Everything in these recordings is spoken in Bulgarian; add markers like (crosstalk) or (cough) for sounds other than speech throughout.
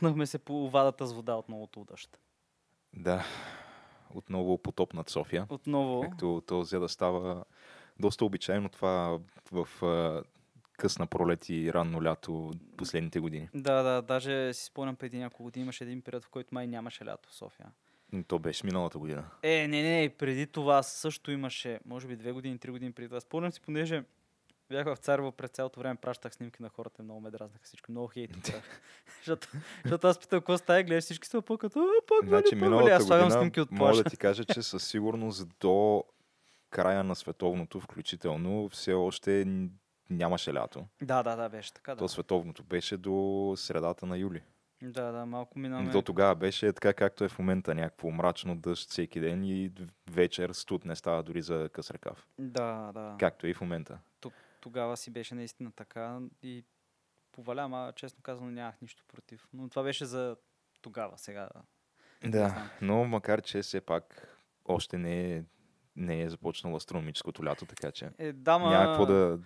Пуснахме се по вадата с вода от новото дъжд. Да, отново потоп над София. Отново. Както то взе да става доста обичайно това в а, късна пролет и ранно лято последните години. Да, да, даже си спомням преди няколко години имаше един период, в който май нямаше лято в София. То беше миналата година. Е, не, не, преди това също имаше, може би две години, три години преди това. Спомням си, понеже бях в Царево през цялото време, пращах снимки на хората, много ме дразнаха всички, много хейт. (laughs) защото, защото аз питам какво става, гледаш всички са по-като, пак Значи нали, миналата аз слагам снимки от мога плажа. да ти кажа, че със сигурност до края на световното включително все още нямаше лято. Да, да, да, беше така, да. То световното беше до средата на юли. Да, да, малко минаме. До тогава беше така както е в момента, някакво мрачно дъжд всеки ден и вечер студ не става дори за къс ръкав. Да, да. Както е и в момента. Тогава си беше наистина така и поваля, ама честно казано нямах нищо против. Но това беше за тогава, сега. Да, но макар че все пак още не е, не е започнало астрономическото лято, така че Е, да, ма... няма какво да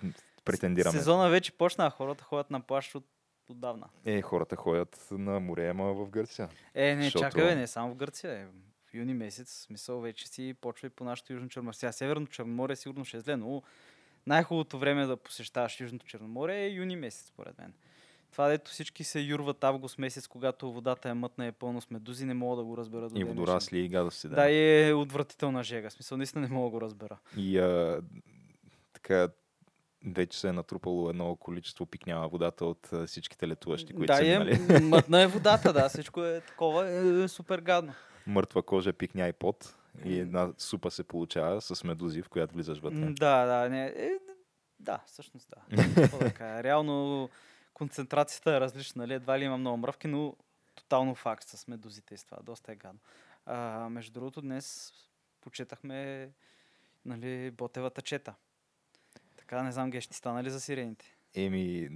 претендираме. Сезона вече почна, а хората ходят на плащ от отдавна. Е, хората ходят на море, ама в Гърция. Е, не, Защото- чакай, не само в Гърция. Е. В юни месец, смисъл, вече си почва и по нашото Южно Черноморие. Сега Северно Черноморие сигурно ще е зле, но най-хубавото време да посещаваш Южното Черноморие е юни месец, според мен. Това, дето всички се юрват август месец, когато водата е мътна и е пълно с медузи, не мога да го разбера. до И водорасли и гадости. днешен. Да, и е отвратителна жега. Смисъл, наистина не мога да го разбера. И а, така, вече се е натрупало едно количество пикнява водата от а, всичките летуващи, които да, са е, минали. мътна е (laughs) водата, да, всичко е такова, е, супер гадно. Мъртва кожа, пикня и пот. И една супа се получава с медузи, в която влизаш вътре. Да, да, не. Е, да, всъщност да. (laughs) Да кажа, Реално концентрацията е различна, нали? Едва ли има много мръвки, но тотално факт с медузите и с това. Доста е гадно. А, между другото, днес почетахме нали, Ботевата чета. Така, не знам, Геш, ти стана ли за сирените? Еми,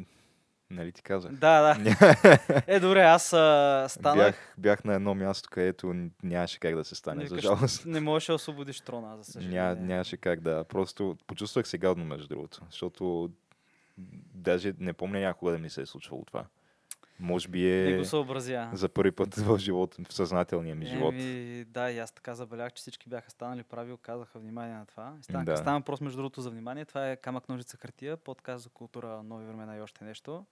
нали ти казах? Да, да. (laughs) Е, добре, аз а, станах. Бях, бях на едно място, където нямаше как да се стане, за Викаш, жалост. Не можеш да освободиш трона, за съжаление. Ня, нямаше как да. Просто почувствах се гадно, между другото. Защото даже не помня някога да ми се е случвало това. Може би Не е го съобразя. за първи път в живота, в съзнателния ми живот. Еми, да, и аз така забелях, че всички бяха станали прави, оказаха внимание на това. И Стана, Да. да. стана въпрос, между другото, за внимание. Това е Камък, ножица, хартия, подкаст за култура, нови времена и още нещо.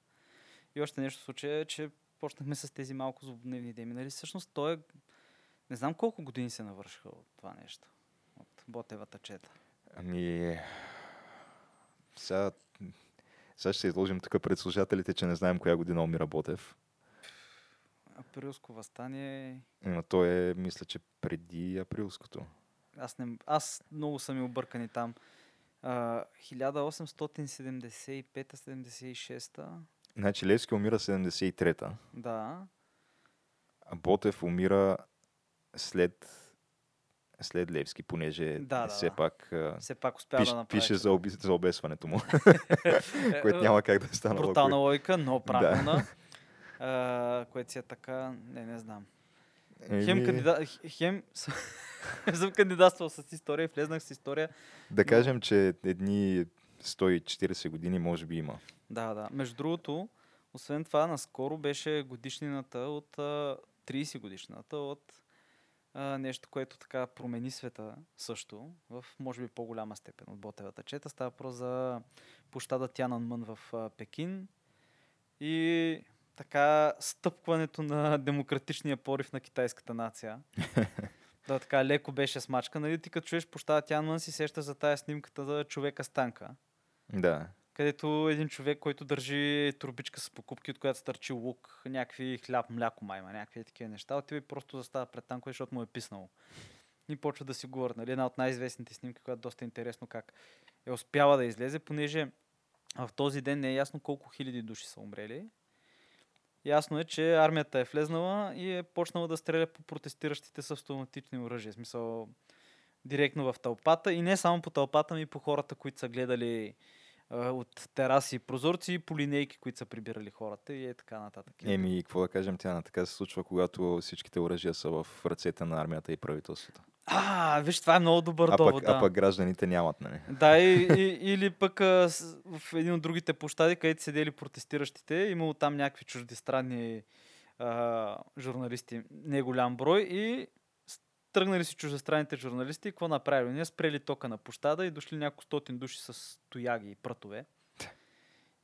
И още нещо случая е, че почнахме с тези малко злободневни идеи. Нали, всъщност, той е... Не знам колко години се навършиха от това нещо. От Ботевата чета. Ами, сега, сега ще се изложим тук пред слушателите, че не знаем коя година умира Ботев. Априлско възстание... Но той е, мисля, че преди априлското. Аз, не... аз много съм и объркани там. А, 1875-76, Значи Левски умира 73-та, да. а Ботев умира след, след Левски, понеже Да, да, все да. пак Все пак успя пиш, да направи. пише за, оби, за обесването му, Е, (laughs) което е, няма как да стане. Брутална логика, но правилна. А, което си е така, не, не знам. Хем, кандида... хем (laughs) съм кандидатствал с история, влезнах с история. Да кажем, че едни 140 години може би има. Да, да. Между другото, освен това, наскоро беше годишнината от а, 30 годишната от а, нещо, което така промени света също, в може би по-голяма степен от Ботевата чета. Става въпрос за площада Тянанмън в а, Пекин и така стъпкването на демократичния порив на китайската нация. (laughs) да, така леко беше смачка. Нали ти като чуеш площада Тянанмън си сеща за тая снимката за човека с танка Да. където един човек, който държи турбичка с покупки, от която стърчи лук, някакви хляб, мляко майма, някакви такива неща, отива и просто застава пред танкове, защото му е писнало. И почва да си говорят. Нали? Една от най-известните снимки, която е доста интересно как е успяла да излезе, понеже в този ден не е ясно колко хиляди души са умрели. Ясно е, че армията е влезнала и е почнала да стреля по протестиращите с автоматични оръжия. Смисъл, директно в тълпата и не само по тълпата, ми и по хората, които са гледали от тераси и прозорци по линейки, които са прибирали хората и е така нататък. Еми, какво да кажем, тя така се случва, когато всичките оръжия са в ръцете на армията и правителството. А, виж, това е много добър А довод, пък, да. а пък гражданите нямат, нали? Да, и, и, (laughs) или пък а, с, в един от другите площади, където седели протестиращите, имало там някакви чуждестранни а, журналисти, не голям брой, и тръгнали си чуждестранните журналисти, и какво направили? Ние спрели тока на площада и дошли няколко стотин души с тояги и прътове.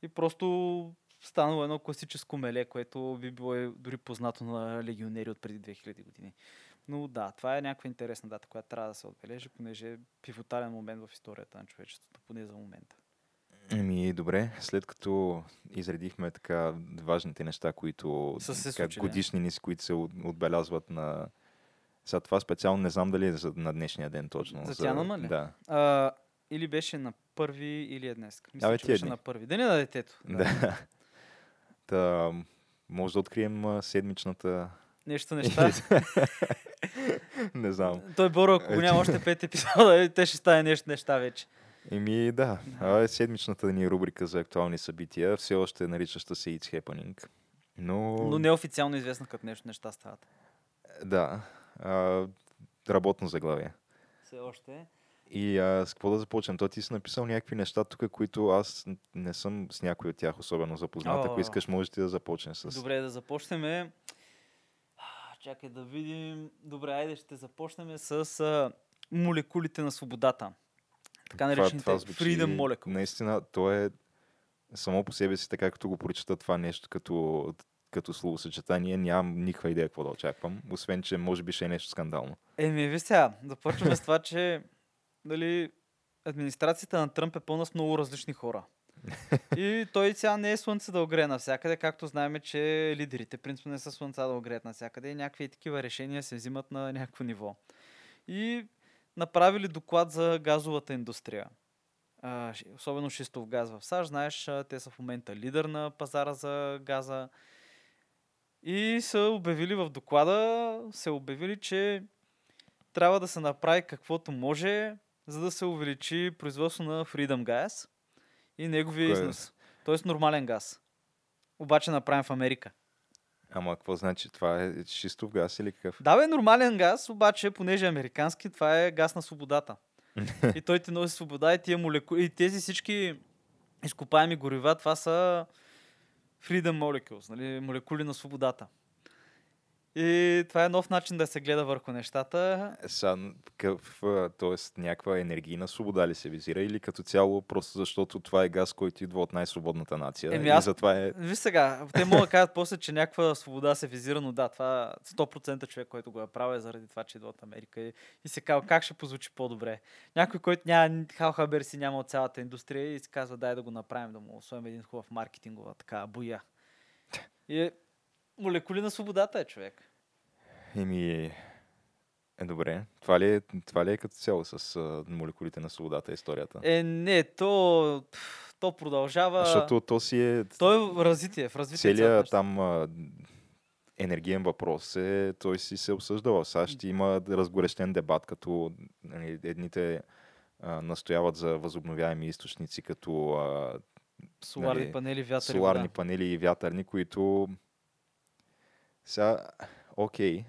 И просто станало едно класическо меле, което би било дори познато на легионери от преди 2000 години. Но да, това е някаква интересна дата, която трябва да се отбележи, понеже е пивотален момент в историята на човечеството, поне за момента. Еми, добре, след като изредихме така важните неща, които Са се така, случили. годишнини, с които се от- отбелязват на... Сега това специално не знам дали е за, на днешния ден точно. За Тянама ли? Да. А, или беше на първи, или е днес. Мисля, Абе, че беше дни. на първи. Деня на детето. да. (laughs) Та, може да открием а, седмичната... Нещо (laughs) неща. не знам. Той Боро, ако няма още пет епизода, е, (laughs) те ще стане нещо неща вече. Еми да, а, е седмичната ни рубрика за актуални събития, все още наричаща се It's Happening. Но, Но неофициално известно като нещо неща стават. да, а, работно заглавие. Все още. И а, с какво да започнем? То ти си написал някакви неща тук, които аз не съм с някой от тях особено запознат. Ако искаш, може ти да започнеш с... Добре, да започнем. Чакай да видим. Добре, айде ще започнем с а, молекулите на свободата. Така наречените Freedom Molecule. Наистина, то е само по себе си, така като го прочета това нещо като, като словосъчетание, нямам никаква идея какво да очаквам, освен, че може би ще е нещо скандално. Еми, ви сега, започваме с това, че нали, администрацията на Тръмп е пълна с много различни хора. И той сега не е слънце да огрее навсякъде, както знаем, че лидерите принципно не са слънца да огреят навсякъде и някакви такива решения се взимат на някакво ниво. И направили доклад за газовата индустрия. А, особено шистов газ в САЩ. Знаеш, те са в момента лидер на пазара за газа. И са обявили в доклада, се обявили, че трябва да се направи каквото може, за да се увеличи производство на Freedom Gas и неговия Кое е? износ. Тоест нормален газ. Обаче направен в Америка. Ама какво значи? Това е чистов газ или какъв? Да, бе, нормален газ, обаче, понеже е американски, това е газ на свободата. (laughs) и той ти носи свобода и тия молекули, и тези всички изкопаеми горива, това са freedom molecules, нали, молекули на свободата. И това е нов начин да се гледа върху нещата. Са, какъв, а, т.е. някаква енергийна свобода ли се визира или като цяло, просто защото това е газ, който идва от най-свободната нация Еми, аз- затова е... Виж сега, те могат да кажат после, че някаква свобода се визира, но да, това 100% човек, който го е правил е заради това, че идва от Америка. И, и се казва, как ще позвучи по-добре. Някой, който няма халхабер си няма от цялата индустрия и се казва, дай да го направим, да му освоим един хубав маркетингова така боя. И е, молекули на свободата е човек. Еми, е добре. Това ли е, това ли е като цяло с а, молекулите на свободата историята? Е, не, то, то продължава. Защото то си е... То е в развитие, в развитие. целият там а, енергиен въпрос е, той си се обсъжда в САЩ. Има разгорещен дебат, като нали, едните а, настояват за възобновяеми източници, като а, Соларни нали, панели, вятър и соларни вода. панели и вятърни, които сега, окей,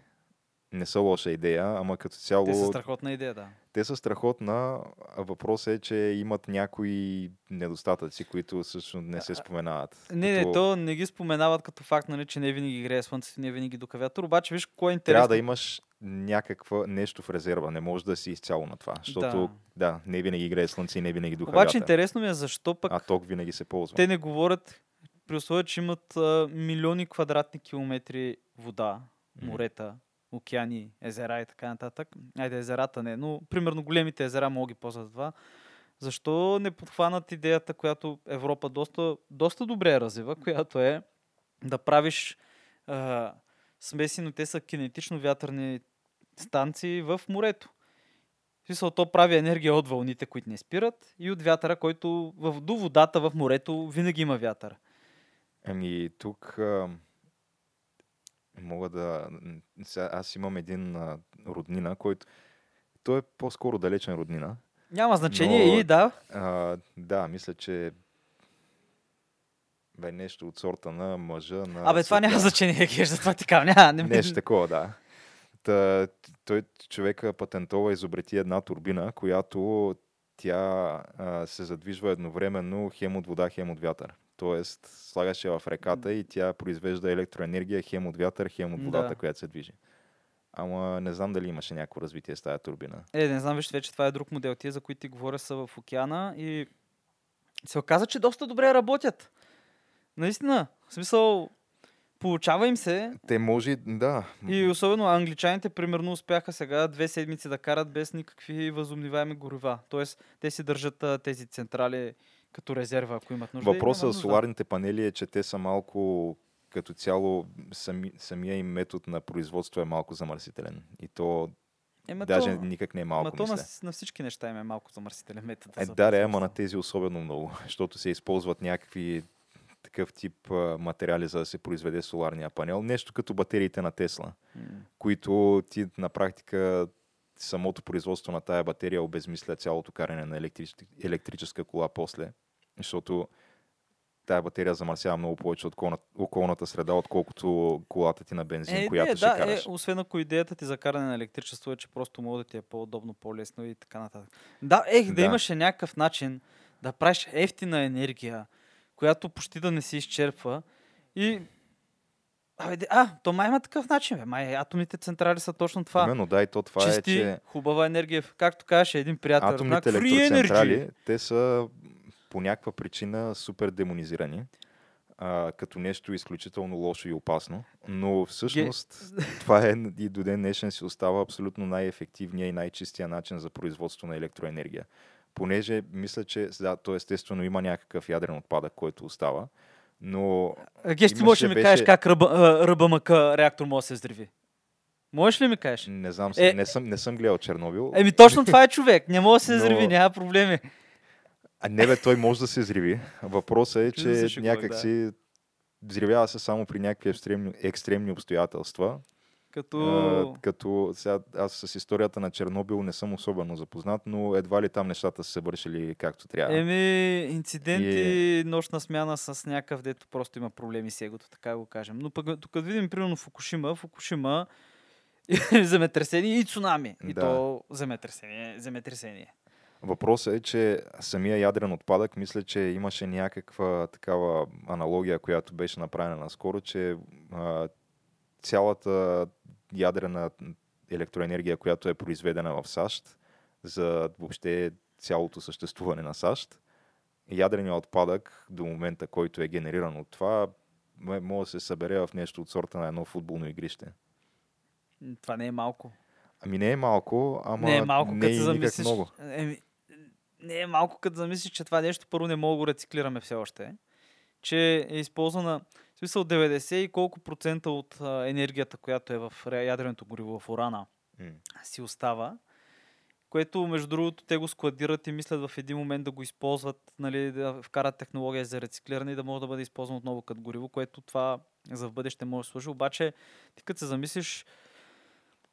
не са лоша идея, ама като цяло Те са страхотна идея, да. те са страхотна. Въпросът е, че имат някои недостатъци, които също не се споменават. Не, не, Като то не ги споменават като факт, нали, че не винаги грее слънцето, не винаги дука вятър. Обаче, виж, кое е интересно. Трябва да имаш някаква нещо в резерва. Не можеш да си изцяло на това. Защото, да, да не винаги грее слънце и не винаги духа Обаче, интересно ми е защо пък А ток винаги се ползва. те не говорят, при условие, че имат а, милиони квадратни километри вода, морета, океани, езера и така нататък. Айде, езерата не, но примерно големите езера могат ги ползват това. Защо не подхванат идеята, която Европа доста, доста добре развива, която е да правиш а, смеси, но те са кинетично вятърни станции в морето. В смисъл, то прави енергия от вълните, които не спират, и от вятъра, който в, до водата в морето винаги има вятър. Ами тук а, мога да... Сега, аз имам един а, роднина, който... Той е по-скоро далечен роднина. Няма значение Но- и да, А, да, мисля, че Бе, нещо от сорта на мъжа на... Абе, това няма значение, (laughs) Геш, за това ти кажа. Няма, не, Нещо такова, да. Та, той човека патентова изобрети една турбина, която тя а, се задвижва едновременно хем от вода, хем от вятър. Тоест, слагаш я в реката и тя произвежда електроенергия хем от вятър, хем от водата, Да. която се движи. Ама не знам дали имаше някакво развитие с тази турбина. Е, не знам, виж, вече това е друг модел. Тия, за които ти говоря, са в океана и се оказа, че доста добре работят. Наистина. В смисъл, получава им се Те може, да. и особено англичаните, примерно, успяха сега две седмици да карат без никакви възобновяеми горива. Тоест, те си държат тези централи като резерва, ако имат нужда. Въпросът нужда. соларните панели е, че те са малко като цяло сами, самия им метод на производство е малко замърсителен. И то Ема даже то, никак не е ма малко, то на, на, всички неща им е малко замърсителен метод. Е, за да, да, ама производство. на тези особено много, (laughs) защото се използват някакви такъв тип а, материали, за да се произведе соларния панел. Нещо като батериите на Тесла, М. които ти на практика самото производство на тая батерия обезмисля цялото каране на електрич... електрическа кола после, защото тая батерия замърсява много повече от околна- околната среда, отколкото колата ти на бензин, Е, която не, ще да, е, караш. освен ако идеята ти за каране на електричество е, че просто може да ти е по-удобно, по-лесно и така нататък. Да, ех, да, Да. имаше някакъв начин да правиш ефтина енергия, която почти да не се изчерпва и... Абе, а, то май има такъв начин, бе. Май атомните централи са точно това. Именно, да, и то това Чисти, е, че хубава енергия. Както казваше един приятел, атомните електроцентрали, те са по някаква причина супер демонизирани, а, като нещо изключително лошо и опасно. Но всъщност това е и до ден днешен си остава абсолютно най-ефективният и най-чистия начин за производство на електроенергия. Понеже мисля, че да, то естествено има някакъв ядрен отпадък, който остава, но А, Геш, ти можеш ли ми беше- кажеш как ръба, ръба мъка реактор може да се взриви? Можеш ли ми кажеш? не знам, Е, не, съм, не съм гледал Чернобил. Еми точно това е човек. Не може да се Но- взриви, няма проблеми. А не бе, той може да се взриви. Въпросът е, че шегувах, някак да. си взривява се само при някакви екстремни, екстремни обстоятелства. Като... А, като сега, аз с историята на Чернобил не съм особено запознат, но едва ли там нещата са се вършили както трябва. Еми, инциденти, нощна смяна с някакъв, дето просто има проблеми с егото, така го кажем. Но пък тук видим, примерно Фукушима, Фукушима (laughs) земетресение и цунами. И Да. то земетресение, земетресение. Въпросът е, че самия ядрен отпадък, мисля, че имаше някаква такава аналогия, която беше направена наскоро, че а, цялата ядрена електроенергия, която е произведена в САЩ, за въобще цялото съществуване на САЩ, ядреният отпадък до момента, който е генериран от това, може да се събере в нещо от сорта на едно футболно игрище. Това не е малко. Ами не е малко, ама не е малко, не като е никак замислиш. много. Еми, не малко, като замислиш, че това нещо първо не мога да го рециклираме все още. Че е използвана, в смисъл 90 и колко процента от а, енергията, която е в ре- ядреното гориво в урана, М. си остава. Което, между другото, те го складират и мислят в един момент да го използват, нали, да вкарат технология за рециклиране и да може да бъде използвано отново като гориво, което това за в бъдеще може да служи. Обаче, ти като се замислиш,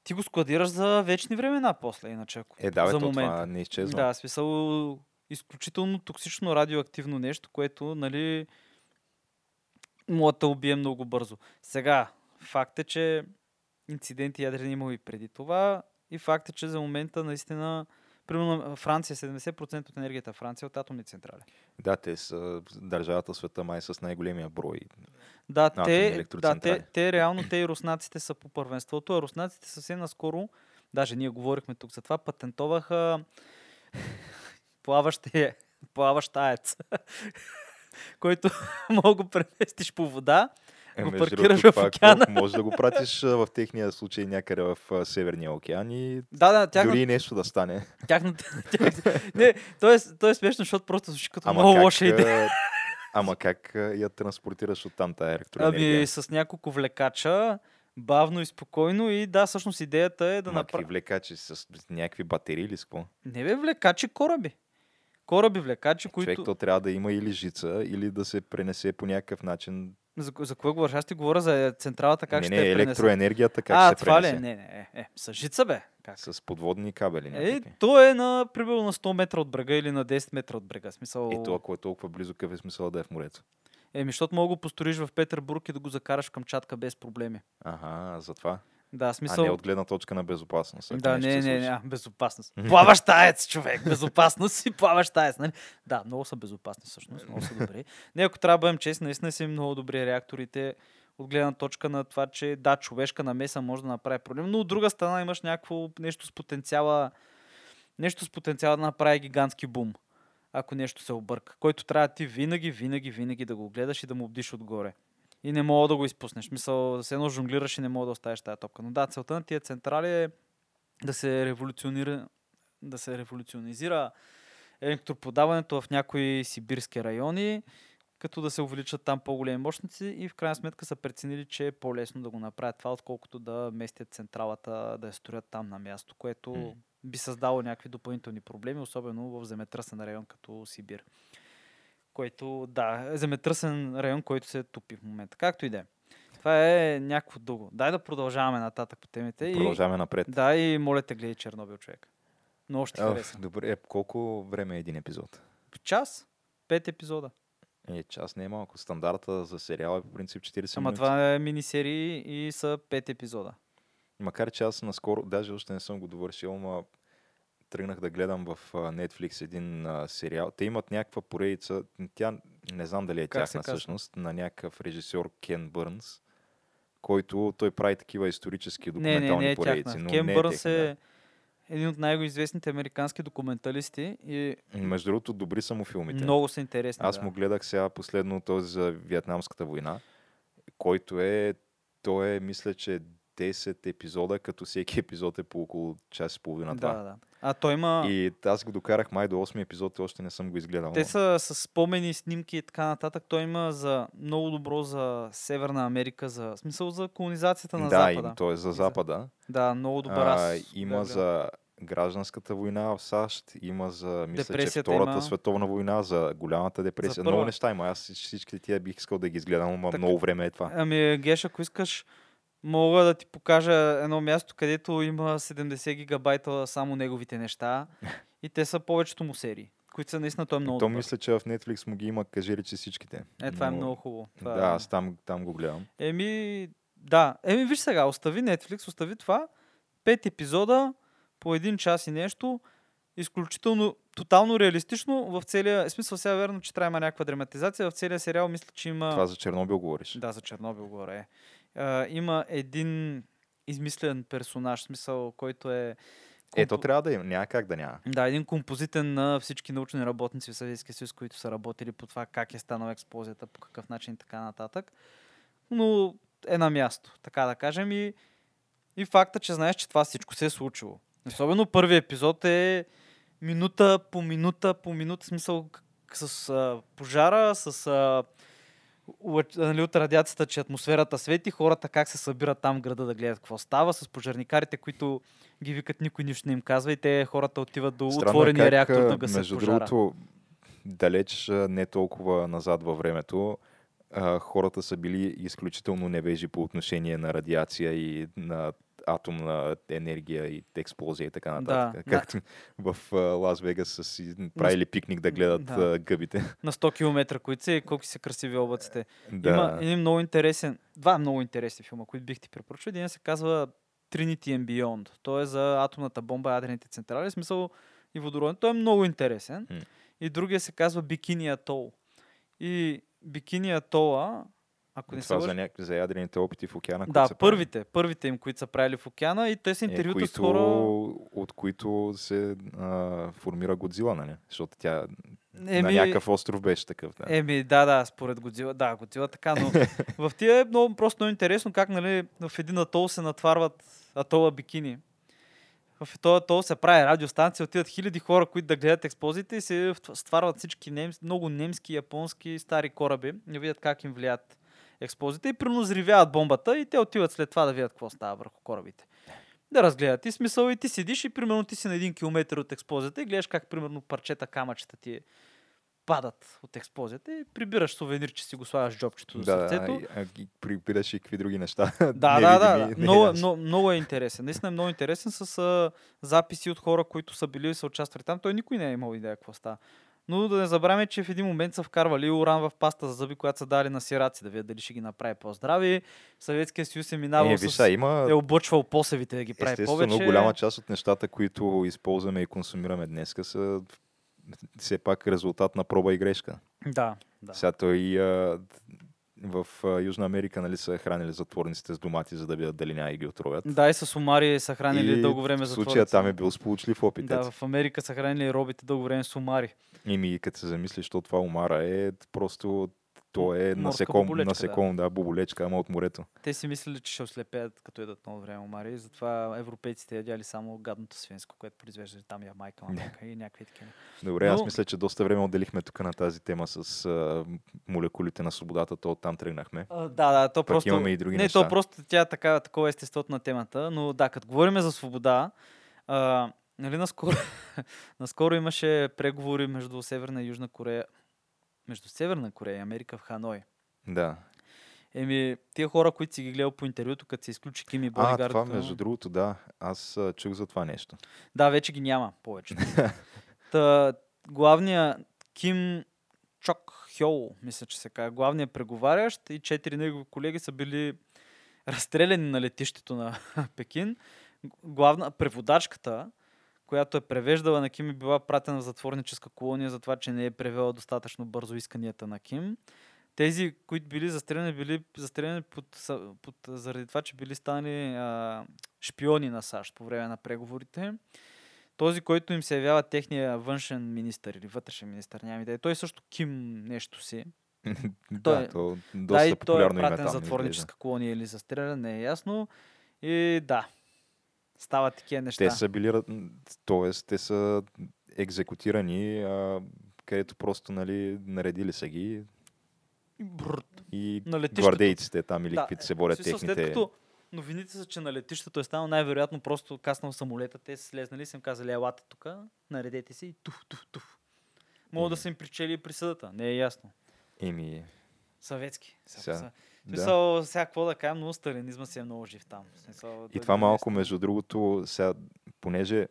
ти го складираш за вечни времена после, иначе ако Е, да, бе, за то момента. това не изчезва. Да, смисъл изключително токсично радиоактивно нещо, което, нали, може да убие много бързо. Сега, факт е, че инциденти ядрени има и преди това и факт е, че за момента наистина Примерно Франция, 70% от енергията в Франция е от атомни централи. Да, те са държавата в света май с най-големия брой. Да, те, да те, те реално, те и руснаците са по първенството, а руснаците съвсем наскоро, даже ние говорихме тук за това, патентоваха (laughs) плаващия, плаващ аец, (laughs) който (laughs) мога го преместиш по вода, Е, го паркираш в океана. Може да го пратиш (laughs) в техния случай някъде в Северния океан и Да, да, тяхна, дори нещо да стане. (laughs) тяхната... тях- не, то е, то е смешно, защото просто звучи като Ама много как, лоша идея. (laughs) Ама как я транспортираш от там тази електроенергия? Ами с няколко влекача, бавно и спокойно и да, всъщност идеята е да направи... влекачи с с някакви батерии или с какво? Не бе, влекачи кораби. Кораби, влекачи, които... Човек, то трябва да има или жица, или да се пренесе по някакъв начин. За, за какво говориш? Аз ти говоря за централата, как не, ще не, пренесе. електроенергията как а, се това ли? пренесе? е? Не, не, е, е, с жица бе. Как? С подводни кабели. Е, някакви. то е на, примерно на 100 метра от брега или на 10 метра от брега. Смисъл... Ето, ако е толкова близо, какъв е смисъл да е в морето? Еми, защото мога го построиш в Петербург и да го закараш в Камчатка без проблеми. Ага, затова. Да, А смисъл... не от гледна точка на безопасност. Да, не, не, не, а, безопасност. Плаваш таец, човек, безопасност и плаваш таец. Нали? Да, много са безопасни всъщност, много са добри. Не, ако трябва да бъдем честни, наистина са им много добри реакторите от гледна точка на това, че да, човешка намеса може да направи проблем, но от друга страна имаш някакво нещо с потенциала, нещо с потенциала да направи гигантски бум, ако нещо се обърка, който трябва ти винаги, винаги, винаги да го гледаш и да му бдиш отгоре. И не мога да го изпуснеш. Мисъл, се едно жонглираш и не мога да оставиш тази топка. Но да, целта на тия централи е да се революционира, да се революционизира електроподаването в някои сибирски райони, като да се увеличат там по-големи мощници и в крайна сметка са преценили, че е по-лесно да го направят това, отколкото да местят централата, да я строят там на място, което М. би създало някакви допълнителни проблеми, особено в земетръсен район като Сибир. Който, да, е земетръсен район, който се топи в момента. Както и да е. Това е някакво дълго. Дай да продължаваме нататък по темите. И, Продължаваме напред. да, и моля те, гледай Чернобил, човек. Много ще ти Оф, хареса. добре, е, колко време е един епизод? Час? Пет епизода. Е, час не е малко. Стандарта за сериал е по принцип 40 Ама минути. това е минисерии и са пет епизода. Макар че аз наскоро, даже още не съм го довършил, но тръгнах да гледам в Netflix един а, сериал. Те имат някаква поредица, тя не знам дали е Как тяхна всъщност, на някакъв режисьор Кен Бърнс, който той прави такива исторически Не, документални не, не е поредици. тяхна. Но Кен не Бърнс техна, да. е един от най-известните американски документалисти и Между другото, добри са му филмите. много са интересни. Аз да. му гледах сега последно този за Вьетнамската война, който е, той е, мисля, че 10 епизода, като всеки епизод е по около час и половина. да, да. А той има... И аз го докарах май до 8 епизод и още не съм го изгледал. Те са с спомени, снимки и така нататък. Той има за много добро за Северна Америка, за в смисъл за колонизацията на да, Запада. им, то е за за- Запада. Да, много добър. А, има гледал. за гражданската война в САЩ, има за, мисля, че Втората има. световна война, за голямата депресия. много първа. неща има. Аз всичките тия бих искал да ги изгледам, но много време е това. Ами, Геш, ако искаш, мога да ти покажа едно място, където има 70 гигабайта само неговите неща. и те са повечето му серии, които са наистина той е много То добър. мисля, че в Netflix му ги има, кажи речи всичките. Е, това е Но- много хубаво. Това Да, е... аз там, там го гледам. Еми, да. Еми, виж сега, остави Netflix, остави това. Пет епизода по един час и нещо. Изключително, тотално реалистично в целия... Смисъл сега е верно, че трябва има някаква драматизация. В целия сериал мисля, че има... Това за Чернобил говориш. Да, за Чернобил горе. А, има един измислен персонаж, смисъл, който е... Ето компо- трябва да има. Няма как да няма. Да, един композитен на всички научни работници в Съветския съюз, които са работили по това как е станала експлозията, по какъв начин и така нататък. Но е на място, така да кажем. И, и факта, че знаеш, че това всичко се е случило. Особено първият епизод е минута по минута по минута, смисъл с а, пожара, с а, нали, от радиацията, че атмосферата свети, хората как се събират там в града да гледат какво става, с пожарникарите, които ги викат, никой нищо не им казва и те хората отиват до Странно е отворения как, реактор да гасят Между пожара. другото, далеч не толкова назад във времето, а, хората са били изключително невежи по отношение на радиация и на атомна енергия и експлозия и така нататък. Да, Както (laughs) в а, Лас Вегас са си правили пикник да гледат Да. гъбите. (laughs) На 100 км, които са и колко са красиви облаците. да. Има един много интересен, два много интересни филма, които бих ти препоръчал. Един се казва Trinity and Beyond. Той е за атомната бомба, ядрените централи. В смисъл и водороден. Той е много интересен. М. И другия се казва Бикини Атол. И Бикини Атола, ако не Това за, лъжа, някакви, за ядрените опити в океана. Да, са правили. първите, първите им, които са правили в океана и те са Е, интервюта които, с хора... от които се а, формира Годзила, нали? Защото тя на Еми, някакъв остров беше такъв. Да. Еми, да, да, според Годзила, да, Годзила така, но (laughs) в тия е много, просто много интересно как, нали, в един атол се натварват атола бикини. В този атол се прави радиостанция, отиват хиляди хора, които да гледат експозиите и се стварват всички немс, много немски, японски, стари кораби, да видят как им влияят експозиите и примерно взривяват бомбата и те отиват след това да видят какво става върху корабите. Да разгледат. И смисъл и ти седиш и примерно ти си на един километр от експозията и гледаш как примерно парчета камъчета ти падат от експлозията и прибираш сувенир, че си го слагаш джобчето до Да, сърцето. а, а, ги прибираш и какви други неща. (laughs) Да, да, да. да. Много, е- неясни. много, много е интересен. Наистина е много интересен с а, записи от хора, които са били и са участвали там. Той никой не е имал идея какво става. Но да не забравяме, че в един момент са вкарвали уран в паста за зъби, която са дали на сираци, да видят дали ще ги направи по-здрави. Съветския съюз е минавал Е, с... виж, сега, има е облъчвал посевите да ги прави естествено повече. голяма част от нещата, които използваме и консумираме днес, са (laughs) все пак резултат на проба и грешка. Да, да. Сега той а, в Южна Америка нали, са хранили затворниците с домати, за да видят дали няма и ги отровят. Да, и с омари са хранили и дълго време в за случая там е бил сполучлив опит. Да, в Америка са хранили робите дълго време с омари. Ими, като се замислиш, то това омара е просто то е насеком, боболечка, насеком да. боболечка, ама от морето. Те си мислили, че ще ослепеят, като едат много време омари. Затова европейците ядяли само гадното свинско, което произвежда там Ямайка, Мамайка и някакви такива. Добре, аз Но- мисля, че доста време отделихме тук на тази тема с а, молекулите на свободата, то оттам тръгнахме. А, да, да, то Пък просто... имаме и други не, неща. то просто тя така, такова е естеството на темата. Но да, като говорим за свобода, а, нали наскоро, (laughs) наскоро имаше преговори между Северна и Южна Корея, между Северна Корея и Америка в Ханой. Да. Еми, тия хора, които си ги гледал по интервюто, като се изключи Ким и А, това между другото, да. Аз а, чух за това нещо. Да, вече ги няма повече. (laughs) Та, главният Ким Чок Хьол, мисля, че се казва, главният преговарящ и четири негови колеги са били разстреляни на летището на (laughs) Пекин. Главна преводачката, която е превеждала на Ким е била пратена в затворническа колония за това, че не е превела достатъчно бързо исканията на Ким. Тези, които били застреляни, били застреляни под, под, заради това, че били станали а, шпиони на САЩ по време на преговорите. Този, който им се явява техния външен министър или вътрешен министър, нямам идея. Той също Ким нещо си. (laughs) Той да, е- то да, доста и той е пратен в затворническа колония или застрелян, не е ясно. И да, стават такива неща. Те са били, т.е. те са екзекутирани, а, където просто нали, наредили са ги Бррр. и На летището. гвардейците там или Да, каквито се борят смисъл, техните... След като новините са, че на летището е станало най-вероятно просто каснал самолета, те са слезнали и са им казали, елате тук, наредете се и туф, туф, туф. Мога да са им причели и присъдата, не е ясно. Еми, Съветски. Сега, да. смисъл, сега какво да кажем, но сталинизма си е много жив там. Смисъл, И да това ги малко, между другото, сега, понеже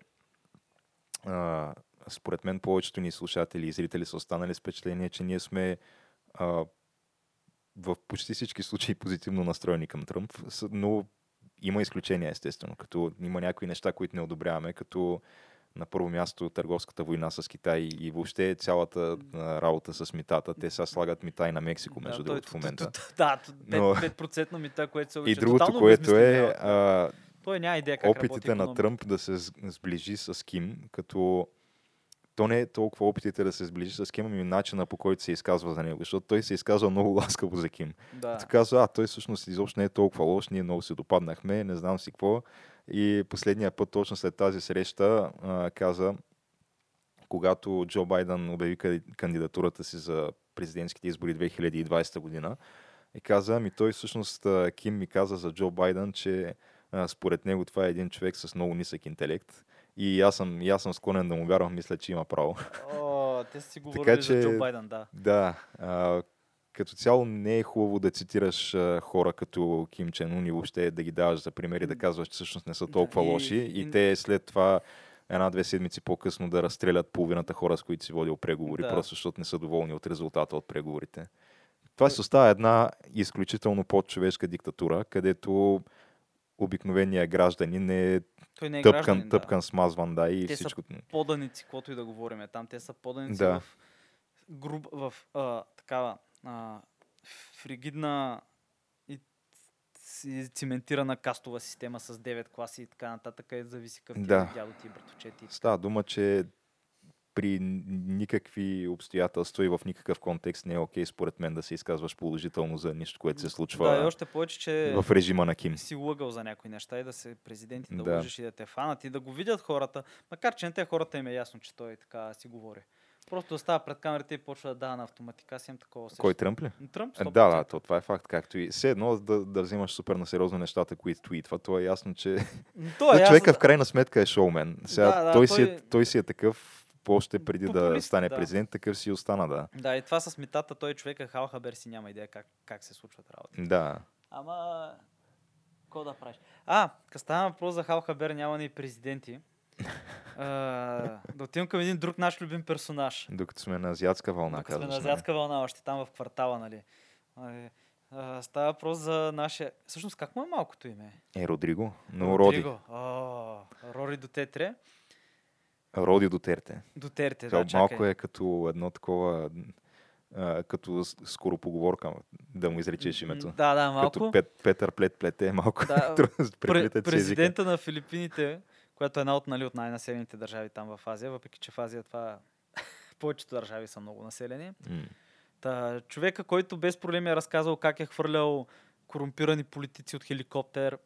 а, според мен повечето ни слушатели и зрители са останали с впечатление, че ние сме а, в почти всички случаи позитивно настроени към Тръмп, но има изключения, естествено, като има някои неща, които не одобряваме, като на първо място търговската война с Китай и въобще цялата а, работа с митата. Те сега слагат мита и на Мексико, между той- другото, в момента. Да, т- Но- 5%, 5% мита, което се (laughs) И обича. другото, Тотално което е а, Той няма идея как опитите на. Тръмп да се сближи с Ким, като то не е толкова опитите да се сближи с Ким, ами начина по който се изказва за него, защото той се изказва много (laughs) ласкаво за Ким. Да. Той казва, а той всъщност изобщо не е толкова лош, ние много се допаднахме, не знам си какво. И последния път, точно след тази среща, а, каза, когато Джо Байден обяви кандидатурата си за президентските избори 2020 година, и каза, ами той всъщност Ким ми каза за Джо Байден, че а, според него това е един човек с много нисък интелект. И аз съм, и аз съм склонен да му вярвам, мисля, че има право. О, те са си (laughs) говорили Така за че- Джо Байден, да. Да, а, като цяло не е хубаво да цитираш а, хора като Ким Чен Ун и въобще да ги даваш за примери, да казваш, че всъщност не са Да, толкова и- лоши. И, и- те след това една-две седмици по-късно да разстрелят половината хора, с които си водил преговори, Да. просто защото не са доволни от резултата от преговорите. Това си остава една изключително подчовешка диктатура, където обикновеният гражданин е Той не е тъпкан, гражданин, да. тъпкан смазван, да, и Те са всичко. Поданици, каквото и да говорим там. Те са поданици Да. в, груб, в а, такава а, фригидна и циментирана кастова система с 9 класи и така нататък, където зависи какъв ти Да. е дядо ти, братовчети. Става дума, че при никакви обстоятелства и в никакъв контекст не е окей, според мен, да се изказваш положително за нищо, което се Да, и случва още повече, че в режима на Ким. си лъгал за някои неща и да се президент и да, Да. лъжеш и да те фанат и да го видят хората. Макар, че на те хората им е ясно, че той така си говори. Просто да става пред камерите и почва да дава на автоматика. Аз имам такова усещане. Кой Тръмп ли? Тръмп? Е, 100%. Да, да, то това е факт. Както и все едно да, да взимаш супер на сериозно нещата, които твитва, то е ясно, че Той (laughs) да, аз- човека в крайна сметка е шоумен. Сега, Да, да, той, Си е, той- той си е такъв още преди да Популист, стане да. президент, такъв си остана, да. Да, и това с митата, той човека Хал Хабер си няма идея как, как се случват работи. Да. Ама, какво да правиш? А, като става въпрос за Хал Хабер, няма ни президенти. А, да отидем към един друг наш любим персонаж. Докато сме на азиатска вълна, Докато сме на нали? азиатска вълна, още там в квартала, нали. А, Става въпрос за нашия... Всъщност, как му е малкото име? Е, Родриго. Но Роди. Родриго. О, Рори Дотетре. Роди Дотерте. Дотерте, да, чакай. малко е като едно такова, а, като скоро поговорка, да му изречеш името. Да, да, малко. Като Пет, Петър Плет плете е малко. Да, (laughs) президента на Филипините, която е една от, нали, от най-населените държави там в Азия, въпреки че в Азия това (laughs) повечето държави са много населени. М. Та, човека, който без проблеми е разказал как е хвърлял корумпирани политици от хеликоптер.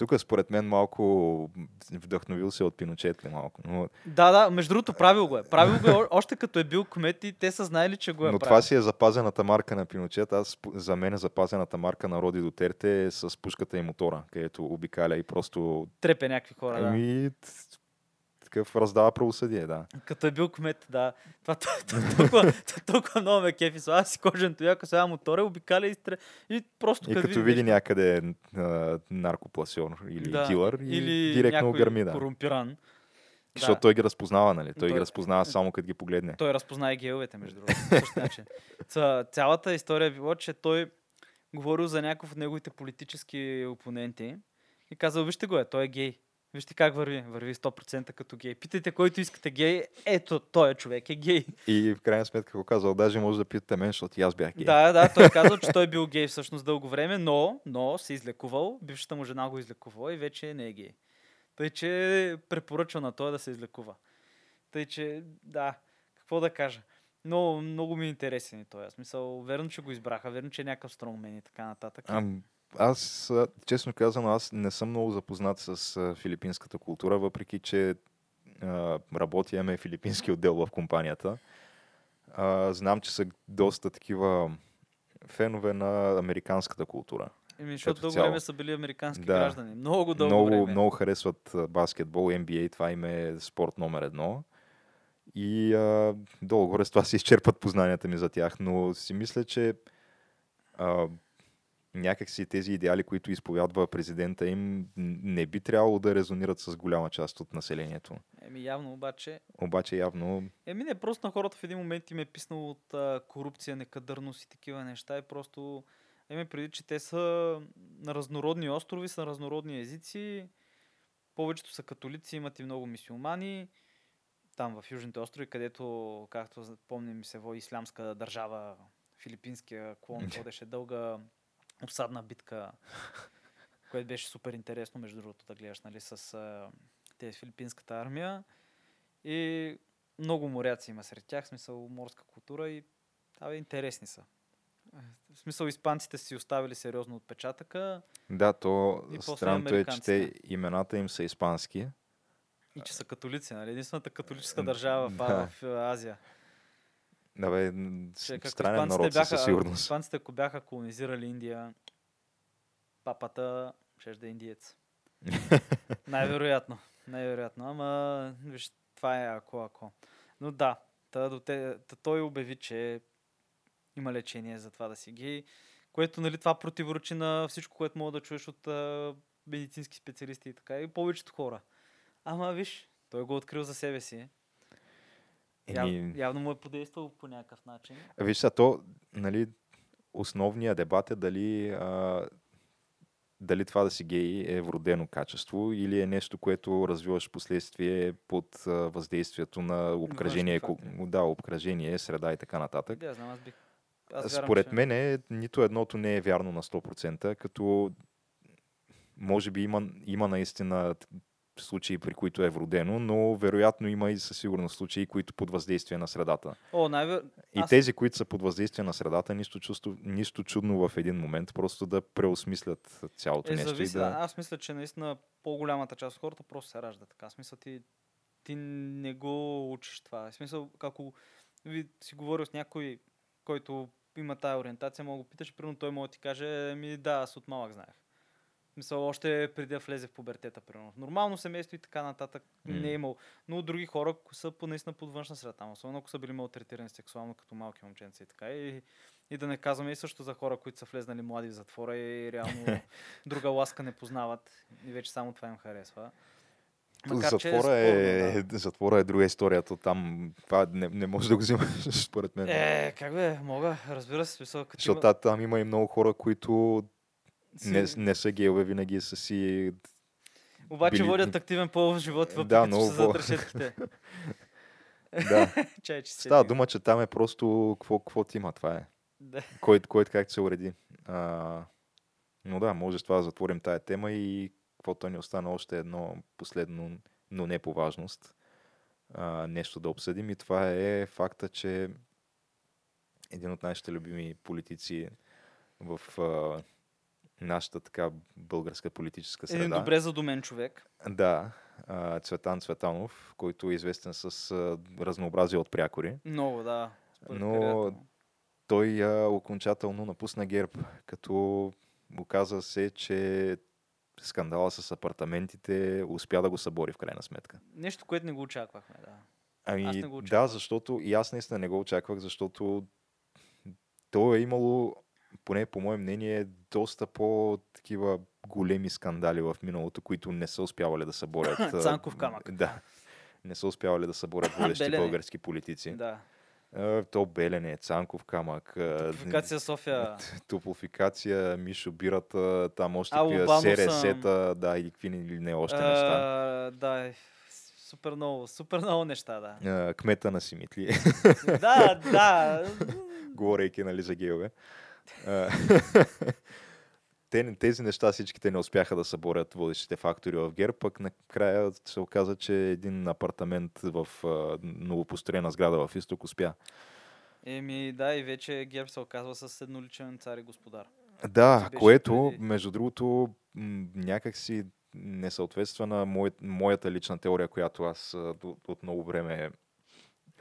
Тук според мен малко вдъхновил се от Пиночет ли малко. Но, Да, да, между другото, правил го е. Правил го е още като е бил кмет и те са знаели, че го е но правил. това си е запазената марка на Пиночет. Аз, за мен е запазената марка на Роди Дотерте е с пушката и мотора, където обикаля и просто Трепе някакви хора, да. ами, такъв раздава правосъдие, да. Като е бил кмет, да. Това толкова, толкова много ме кефи. Слава си кожен тояка, сега мотора, обикаля и, стре... и просто И като види някъде наркопласьор или Да, и или директно някой гърми, да. корумпиран. Защото Да. той ги разпознава, нали? Той, Той- ги разпознава само като ги погледне. Той разпозна и геовете, между другото. Ца, цялата история е било, че той говорил за някакъв от неговите политически опоненти и казал, вижте го е, той е гей. Вижте как върви. Върви 100% като гей. Питайте който искате гей. Ето, той е човек е гей. И в крайна сметка го казал, даже може да питате мен, защото и аз бях гей. Да, да, той казал, че той бил гей всъщност дълго време, но, но се излекувал. Бившата му жена го излекувала и вече не е гей. Тъй, че препоръчва на той да се излекува. Тъй, че, да, какво да кажа. Но много ми е интересен и той. Аз Смисъл, верно, че го избраха, верно, че е някакъв стронгмен и така нататък. Ам, аз, честно казано, аз не съм много запознат с филипинската култура, въпреки че а, работя, имаме филипински отдел в компанията. А, знам, че са доста такива фенове на американската култура. Еми, защото дълго цяло. време са били американски Да. граждани. Много дълго много, време. много харесват баскетбол, NBA, това им е спорт номер едно. И а, долу-горе с това си изчерпат познанията ми за тях, но си мисля, че а, някакси тези идеали, които изповядва президента им, не би трябвало да резонират с голяма част от населението. Еми, явно обаче Обаче явно Еми не, просто на хората в един момент им е писнало от а, корупция, некадърност и такива неща и просто еми преди, че те са на разнородни острови, са на разнородни езици, повечето са католици, имат и много мисюлмани, там в Южните острови, където, както помним, се води ислямска държава, филипинския клон (laughs) водеше дълга обсадна битка, което беше супер интересно, между другото, да гледаш, нали, с а, те филипинската армия. И много моряци има сред тях, смисъл морска култура и абе, интересни са. В смисъл испанците си оставили сериозно отпечатъка да, то странното е, че те имената им са испански. и че са католици, нали? Единствената католическа държава в, да. в, Азия. Да, бе, н- с- Че, ако странен народ бяха, със сигурност. Испанците, ако бяха колонизирали Индия, папата ще да е индиец. (laughs) Най-вероятно. Най-вероятно. Ама, виж, това е ако, ако. Но да, та, те, та той обяви, че има лечение за това да си гей, което, нали, това противоречи на всичко, което мога да чуеш от а, медицински специалисти и така, и повечето хора. Ама, виж, той го открил за себе си. Яв, Еми, явно му е подействал по някакъв начин. Виж сега, то, нали, основният дебат е дали, а, дали това да си гей е вродено качество или е нещо, което развиваш последствие под а, въздействието на обкръжение, ко- фактори. да, обкръжение, среда и така нататък. Да, знам, аз бих... Аз вярвам, Според че- мен е, нито едното не е вярно на 100%, като може би има, има наистина случаи, при които е вродено, но вероятно има и със сигурност случаи, които под въздействие на средата. О, най И Аз- тези, които са под въздействие на средата, нищо, чувство, нищо чудно в един момент, просто да преосмислят цялото Е, нещо. зависи. и Да. Аз мисля, че наистина по-голямата част от хората просто се ражда така. Смисъл ти, ти не го учиш това. В смисъл, ако ви си говорил с някой, който има тая ориентация, мога да го питаш, примерно той може да ти каже, ми да, аз от малък знаех. Смисъл, още преди да влезе в пубертета, примерно. Нормално семейство и така нататък М. не е имал. Но други хора са по наистина под външна среда. Особено ако са били малтретирани сексуално като малки момченца и така. И, и да не казваме и също за хора, които са влезнали млади в затвора и реално (laughs) друга ласка не познават и вече само това им харесва. Макар, че е затвора, е, спорно, (laughs) затвора е друга история. То там това не, не може да го взимаш, (laughs) според мен. Е, как бе, мога, разбира се, смисъл, като Защото има... там има и много хора, които не, не са гейове, винаги са си... Обаче били- водят активен полов живот, въпреки (laughs) Да, че са зад решетките. Да, Чай, че става дума, че там е просто какво, какво ти има, това е. Да. Кой, кой как се уреди. А, но да, може с това да затворим тая тема и каквото ни остана още едно последно, но не по важност, а, нещо да обсъдим и това е факта, че един от нашите любими политици в а, нашата така българска политическа среда. Един добре задумен човек. Да, Цветан Цветанов, който е известен с разнообразие от прякори. Много, да. Но- му. Той а, окончателно напусна ГЕРБ, като оказа се, че скандала с апартаментите успя да го събори в крайна сметка. Нещо, което не го очаквахме, да. Ами, Аз не го да, очаквах. защото и аз наистина не го очаквах, защото то е имало, поне по мое мнение, доста по-такива големи скандали в миналото, които не са успявали да съборят. (laughs) Цанков камък. Да. Не са успявали да съборят (laughs) водещи български политици. Да. То Белене, Цанков камък, а, Топлофикация София. (laughs) Топлофикация, Мишо Бирата, там още такива СРС-та, да, и какви ли не още неща. Да, е, супер много, супер много неща, да. Кмета на Симитли, да, да. говорейки нали, за геове. (laughs) Тези неща всичките не успяха да съборят водещите фактори в ГЕРБ, пък накрая се оказа, че един апартамент в новопостроена сграда в Изток успя. Еми, да, и вече ГЕРБ се оказва с едноличен цар и господар. Да, беше което, преди. между другото, някакси не съответства на мое, моята лична теория, която аз от много време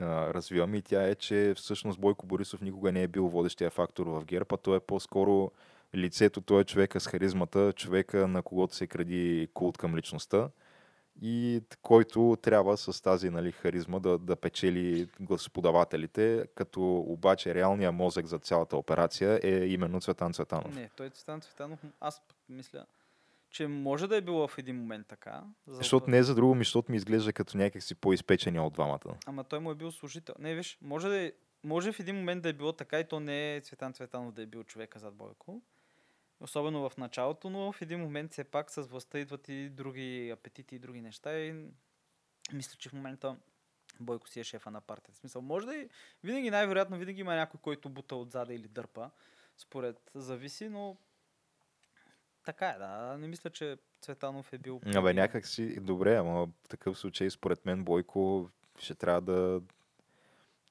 а, развивам и тя е, че всъщност Бойко Борисов никога не е бил водещия фактор в ГЕРБ, а той е по-скоро лицето, той е човека с харизмата, човека на когото се кради култ към личността и който трябва с тази нали, харизма да, да печели гласоподавателите, като обаче реалният мозък за цялата операция е именно Цветан Цветанов. Не, той Цветан Цветанов, аз мисля, че може да е било в един момент така. За Защото не е за друго, ми, защото ми изглежда като някакси по-изпечени от двамата. Ама той му е бил служител. Не, виж, може, да е, може в един момент да е било така и то не е Цветан Цветанов да е бил човека зад Бойко. Особено в началото, но в един момент все пак с властта идват и други апетити и други неща и мисля, че в момента Бойко си е шефа на партията. В смисъл, може да и винаги, най-вероятно, винаги има някой, който бута отзада или дърпа. Според зависи, но така е, да. Не мисля, че Цветанов е бил... Абе, някак си, добре, ама в такъв случай, според мен, Бойко ще трябва да...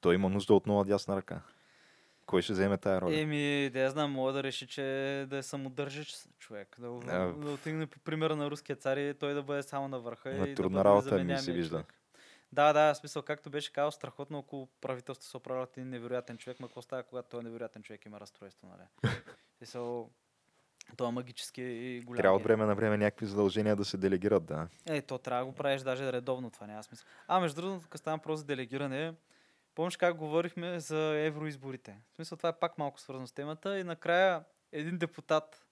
Той има нужда от нова дясна ръка. Кой ще вземе тая роля? Еми, да я знам, мога да реши, че да е самодържач човек. Да, А, да отигне по примера на руския цар и той да бъде само на върха. Ма и трудна да работа ми се вижда. човек. Да, да, в смисъл, както беше казал, страхотно около правителство се оправят един невероятен човек, ма какво става, когато този невероятен човек има разстройство, нали? (laughs) Смисъл, той е магически голям. Трябва от време на време някакви задължения да се делегират, да. Е, то трябва да го правиш даже редовно, това няма смисъл. А, между другото, тук става просто за делегиране. Помниш как говорихме за евроизборите? В смисъл, това е пак малко свързано с темата. И накрая един депутат,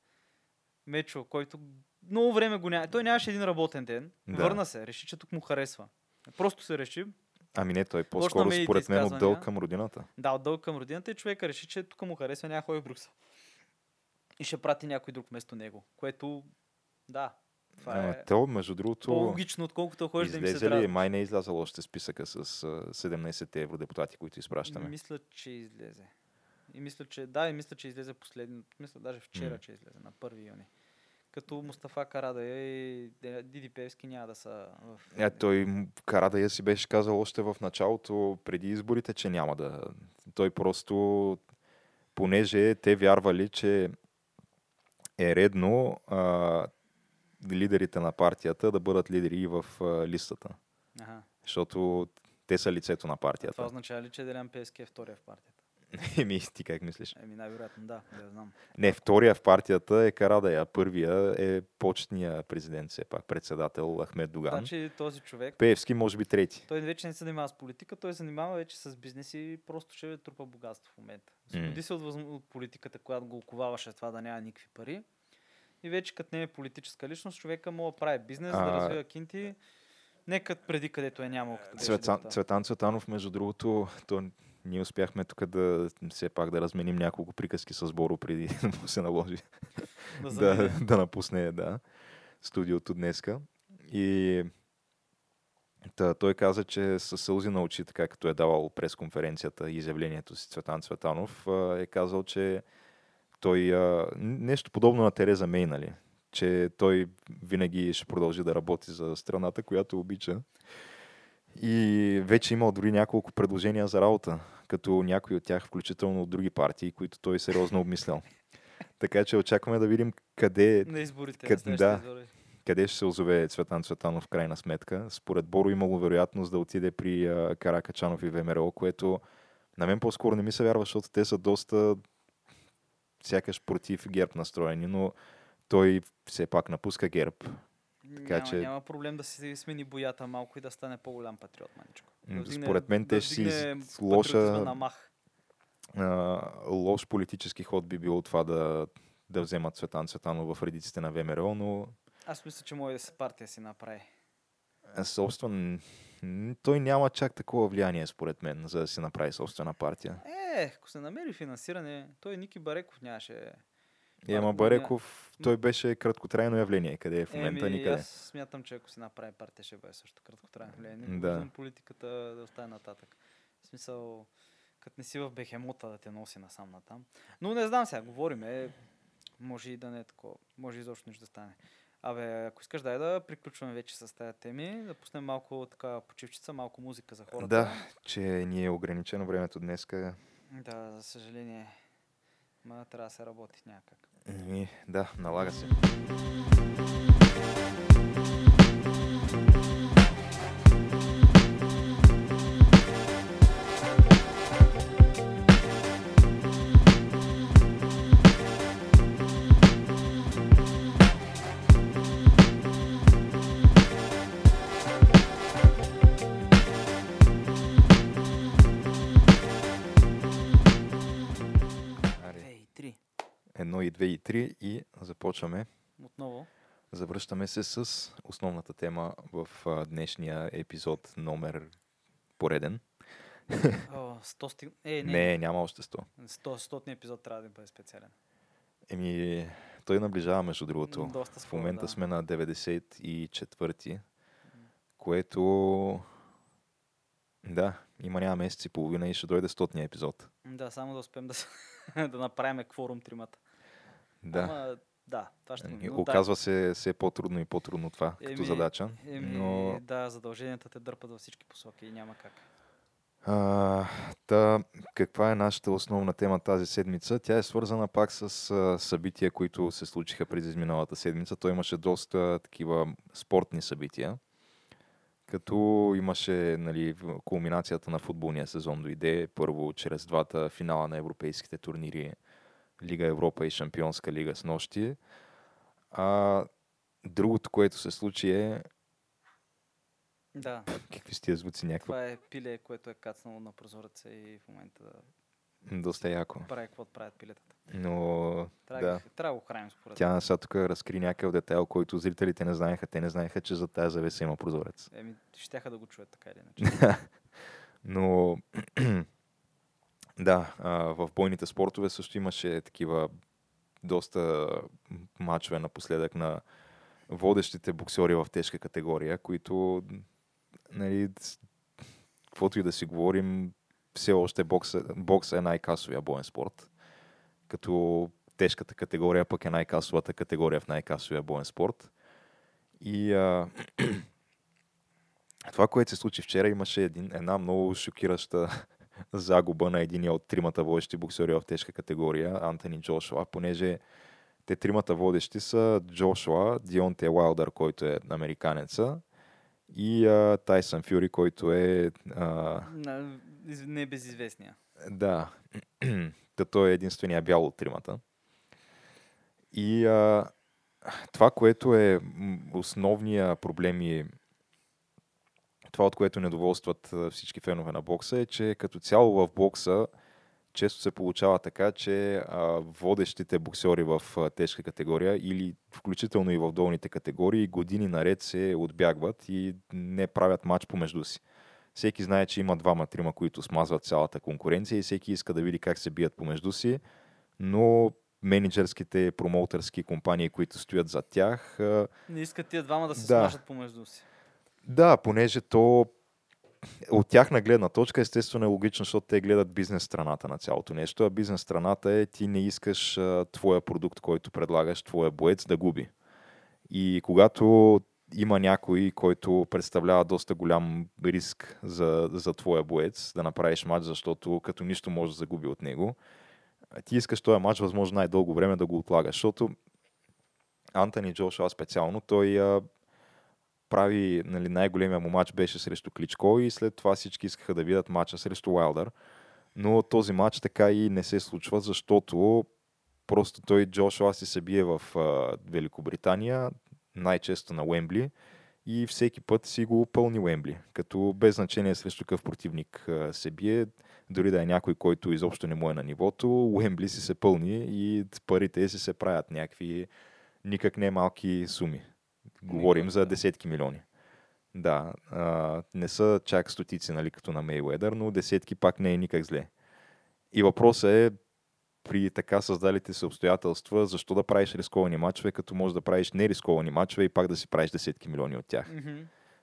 Мечо, който много време го няма. Той нямаше един работен ден. Да. Върна се, реши, че тук му харесва. Просто се реши. Ами не, той Почна по-скоро медиите според мен от дълг към родината. Да, от дълг към родината и човека реши, че тук му харесва, няма ходи в Брюксел. И ще прати някой друг вместо него. Което, да, това Ама е То, между другото, по-логично, отколкото ходиш да им се ли, май не е излязъл още списъка с а, 17 евродепутати, които изпращаме. Мисля, че излезе. И мисля, че да, и мисля, че излезе последно. Мисля, даже вчера, М. че излезе на 1 юни. Като Мустафа Карадая и Де- Диди Певски няма да са в... Е, той Карадая си беше казал още в началото, преди изборите, че няма да... Той просто, понеже те вярвали, че е редно а, лидерите на партията да бъдат лидери и в а, листата. Аха. Защото те са лицето на Това партията. означава ли, че Делян Певски е втория в партията? (laughs) Еми, ти как мислиш? Еми, най-вероятно да, да знам. Не, втория в партията е Карадая, първия е почетния президент, все пак, председател Ахмед Доган. Значи този човек, Пеевски, може би трети. той вече не се занимава с политика, той се занимава вече с бизнес и просто ще трупа богатство в момента. Освободи се от, възм- от политиката, която го оковаваше това да няма никакви пари. И вече като не е политическа личност, човека мога да прави бизнес, да А, развива кинти. Нека преди където е нямал. Беше Цветан, депутат. Цветан Цветанов, между другото, то ние успяхме тук да все пак да разменим няколко приказки с Боро преди (laughs) да му се наложи Да, да, напусне да, студиото днеска. И та, той каза, че със сълзи на очи, така като е давал пресконференцията и изявлението си Цветан Цветанов, е казал, че той нещо подобно на Тереза Мей, нали? че той винаги ще продължи да работи за страната, която обича. И вече имал дори няколко предложения за работа, като някои от тях, включително от други партии, които той сериозно обмислял. Така че очакваме да видим къде, На изборите. Къд- на да. избори. къде ще се озове Цветан Цветанов в крайна сметка. Според Боро имало вероятност да отиде при а, Каракачанов и ВМРО, което на мен по-скоро не ми се вярва, защото те са доста сякаш против ГЕРБ настроени, но той все пак напуска ГЕРБ. Така няма, че- няма проблем да си смени боята малко и да стане по-голям патриот, маничко. М, Да вдигне- според мен да те ще си лоша- на мах. А, лош политически ход би било това да, да вземат Цветан Цветанов в редиците на ВМРО, но Аз мисля, че може да се партия си направи. собствен, той няма чак такова влияние, според мен, за да си направи собствена партия. Е, ако се намери финансиране, той Ники Бареков нямаше. И Партия Бареков, той беше краткотрайно явление. Къде е в момента? Еми, Никъде. аз смятам, че ако си направи партия, ще бъде също краткотрайно влияние. Не Да. политиката да остане нататък. В смисъл, като не си в бехемота да те носи насам натам. Но не знам сега, говориме. Може и да не е такова. Може изобщо нищо да стане. Абе, ако искаш, дай да приключваме вече с тази теми, да пуснем малко така почивчица, малко музика за хората. Да, че ни е ограничено времето днеска. Да, за съжаление. Ма трябва да се работи някак. Еми, да, налага се. 2 и 3 и започваме. Отново. Завръщаме се с основната тема в днешния епизод номер пореден. О, 100 стиг... е, не. не, няма още 100. 100 100 епизод трябва да бъде специален. Еми, той наближава, между другото. Доста спор, в момента да. сме на 94-ти, което... Да, има няма месец и половина и ще дойде стотния епизод. Да, само да успеем да, (laughs) да направим кворум тримата. Да. Ама, да, това ще го но Оказва се все по-трудно и по-трудно това като Еми, задача. Да, еми, но да, задълженията те дърпат във всички посоки и няма как. А, та, каква е нашата основна тема тази седмица? Тя е свързана пак с а, събития, които се случиха през изминалата седмица. Той имаше доста такива спортни събития, като имаше нали, кулминацията на футболния сезон дойде първо чрез двата финала на европейските турнири Лига Европа и Шампионска лига с нощи. А другото, което се случи е... Да, Какви сте звуци? Някакво това е пиле, което е кацнало на прозореца и в момента доста яко. прави каквото правят пилетата. Но Трябва, да. да. трябва да го храним според Тя сега тук разкри някакъв детайл, който зрителите не знаеха. Те не знаеха, че за тази завеса има прозорец. Еми, щяха да го чуят така или иначе. (laughs) Но (clears throat) да, в бойните спортове също имаше такива доста мачове напоследък на водещите боксери в тежка категория, които нали, каквото и да си говорим, все още бокс, бокс е най-касовия боен спорт. Като тежката категория пък е най-касовата категория в най-касовия боен спорт. И а, (clears throat) това, което се случи вчера, имаше един, една много шокираща загуба на единия от тримата водещи боксери в тежка категория, Антони Джошуа, понеже те тримата водещи са Джошуа, Дионте Уайлдър, който е американеца, и а, Тайсън Фюри, който е а, не безизвестния. да, (clears throat) Та той е единствения бял от тримата. И а, това, което е основния проблем и това, от което недоволстват всички фенове на бокса, е, че като цяло в бокса често се получава така, че а, водещите боксери в а, тежка категория или включително и в долните категории години наред се отбягват и не правят матч помежду си. Всеки знае, че има двама-трима, които смазват цялата конкуренция и всеки иска да види как се бият помежду си, но менеджерските промоутърски компании, които стоят за тях. Не искат тия двама да се Да. смажат помежду си. Да, понеже то от тяхна гледна точка естествено е логично, защото те гледат бизнес страната на цялото нещо, а бизнес страната е ти не искаш а, твоя продукт, който предлагаш, твоя боец да губи. И когато има някой, който представлява доста голям риск за, за твоя боец да направиш матч, защото като нищо може да загуби от него, ти искаш този матч възможно най-дълго време да го отлагаш, защото Антони Джошуа специално, той а, прави, нали, най-големия му матч беше срещу Кличко и след това всички искаха да видят матча срещу Уайлдър. Но този матч така и не се случва, защото просто той Джошуа си се бие в а, Великобритания, най-често на Уембли и всеки път си го пълни Уембли, като без значение срещу какъв противник а, се бие, дори да е някой, който изобщо не му е на нивото, Уембли си се пълни и парите си се правят някакви никак не малки суми. Говорим за десетки милиони. Да, а, не са чак стотици, нали, като на Мейуедър, но десетки пак не е никак зле. И въпросът е, при така създалите се обстоятелства, защо да правиш рисковани мачове, като можеш да правиш нерисковани мачове и пак да си правиш десетки милиони от тях. Мгм.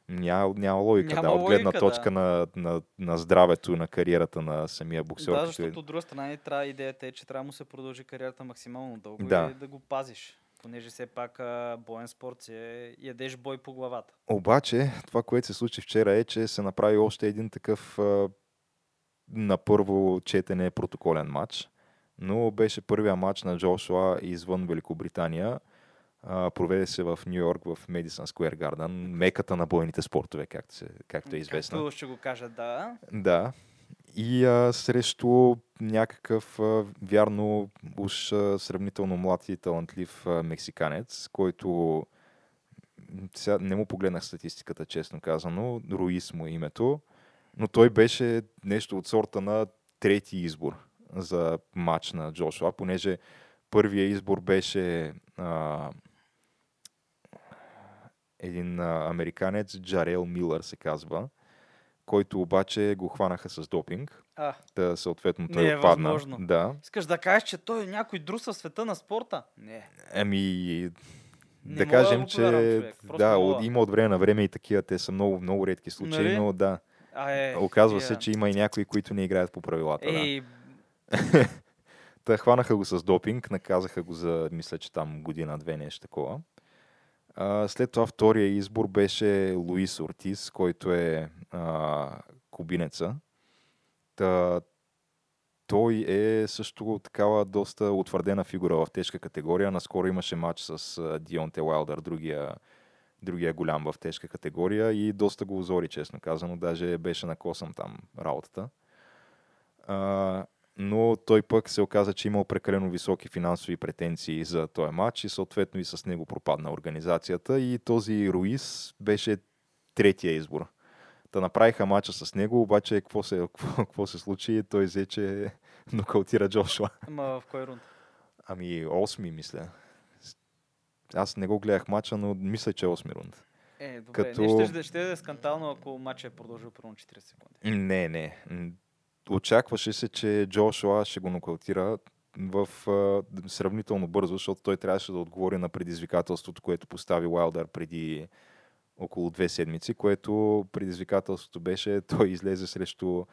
Няма, няма логика, Няма да, от гледна логика, точка да. на, на, на здравето, на кариерата на самия боксер. Да, защото от друга страна и трябва идеята е, че трябва да му се продължи кариерата максимално дълго Да. и да го пазиш. Понеже все пак а, боен спорт си е ядеш бой по главата. Обаче, това, което се случи вчера е, че се направи още един такъв а, на първо четене протоколен матч. Но беше първия матч на Джошуа извън Великобритания. А, проведе се в Нью Йорк, в Медисън Сквер Гарден, меката на бойните спортове, както, се, както е известно. Както ще го кажа, да. Да. И а, срещу някакъв, а, вярно, уж а, сравнително млад и талантлив а, мексиканец, който сега не му погледнах статистиката, честно казано, Руис му е името, но той беше нещо от сорта на трети избор за матч на Джошуа, понеже първия избор беше а, един а, американец, Джарел Милър се казва, който обаче го хванаха с допинг. А, Та съответно той Не е отпадна. възможно. Да. искаш да кажеш, че той е някой друг в света на спорта? Не. Ами, Не да кажем, да че човек. Да, мога. има от време на време и такива, те са много, много редки случаи, Нали? но да. А, е, Оказва се, тия- че има и някои, които не играят по правилата. Да. Ей, (laughs) Та хванаха го с допинг, наказаха го за, мисля, че там година-две нещо такова. А, след това втория избор беше Луис Ортис, който е а, кубинеца. Та, той е също такава доста утвърдена фигура в тежка категория. Наскоро имаше матч с Дионте Уайлдър, другия, другия голям в тежка категория и доста го озори, честно казано. Даже беше на косъм там работата. А, но той пък се оказа, че имал прекалено високи финансови претенции за този матч и съответно и с него пропадна организацията и този Руис беше третия избор. Та направиха матча с него, обаче какво се, какво, какво се случи? Той взе, че (laughs) нокаутира Джошуа. ама в кой рунд? Ами, осми, мисля. Аз не го гледах матча, но мисля, че е осми рунд. Е, добре, Като- не, ще, ще, ще е скандално, ако матчът е продължил първо 40 секунди. Не, не. Очакваше се, че Джошуа ще го нокаутира в а, сравнително бързо, защото той трябваше да отговори на предизвикателството, което постави Уайлдър преди около две седмици, което предизвикателството беше, (laughs) той излезе срещу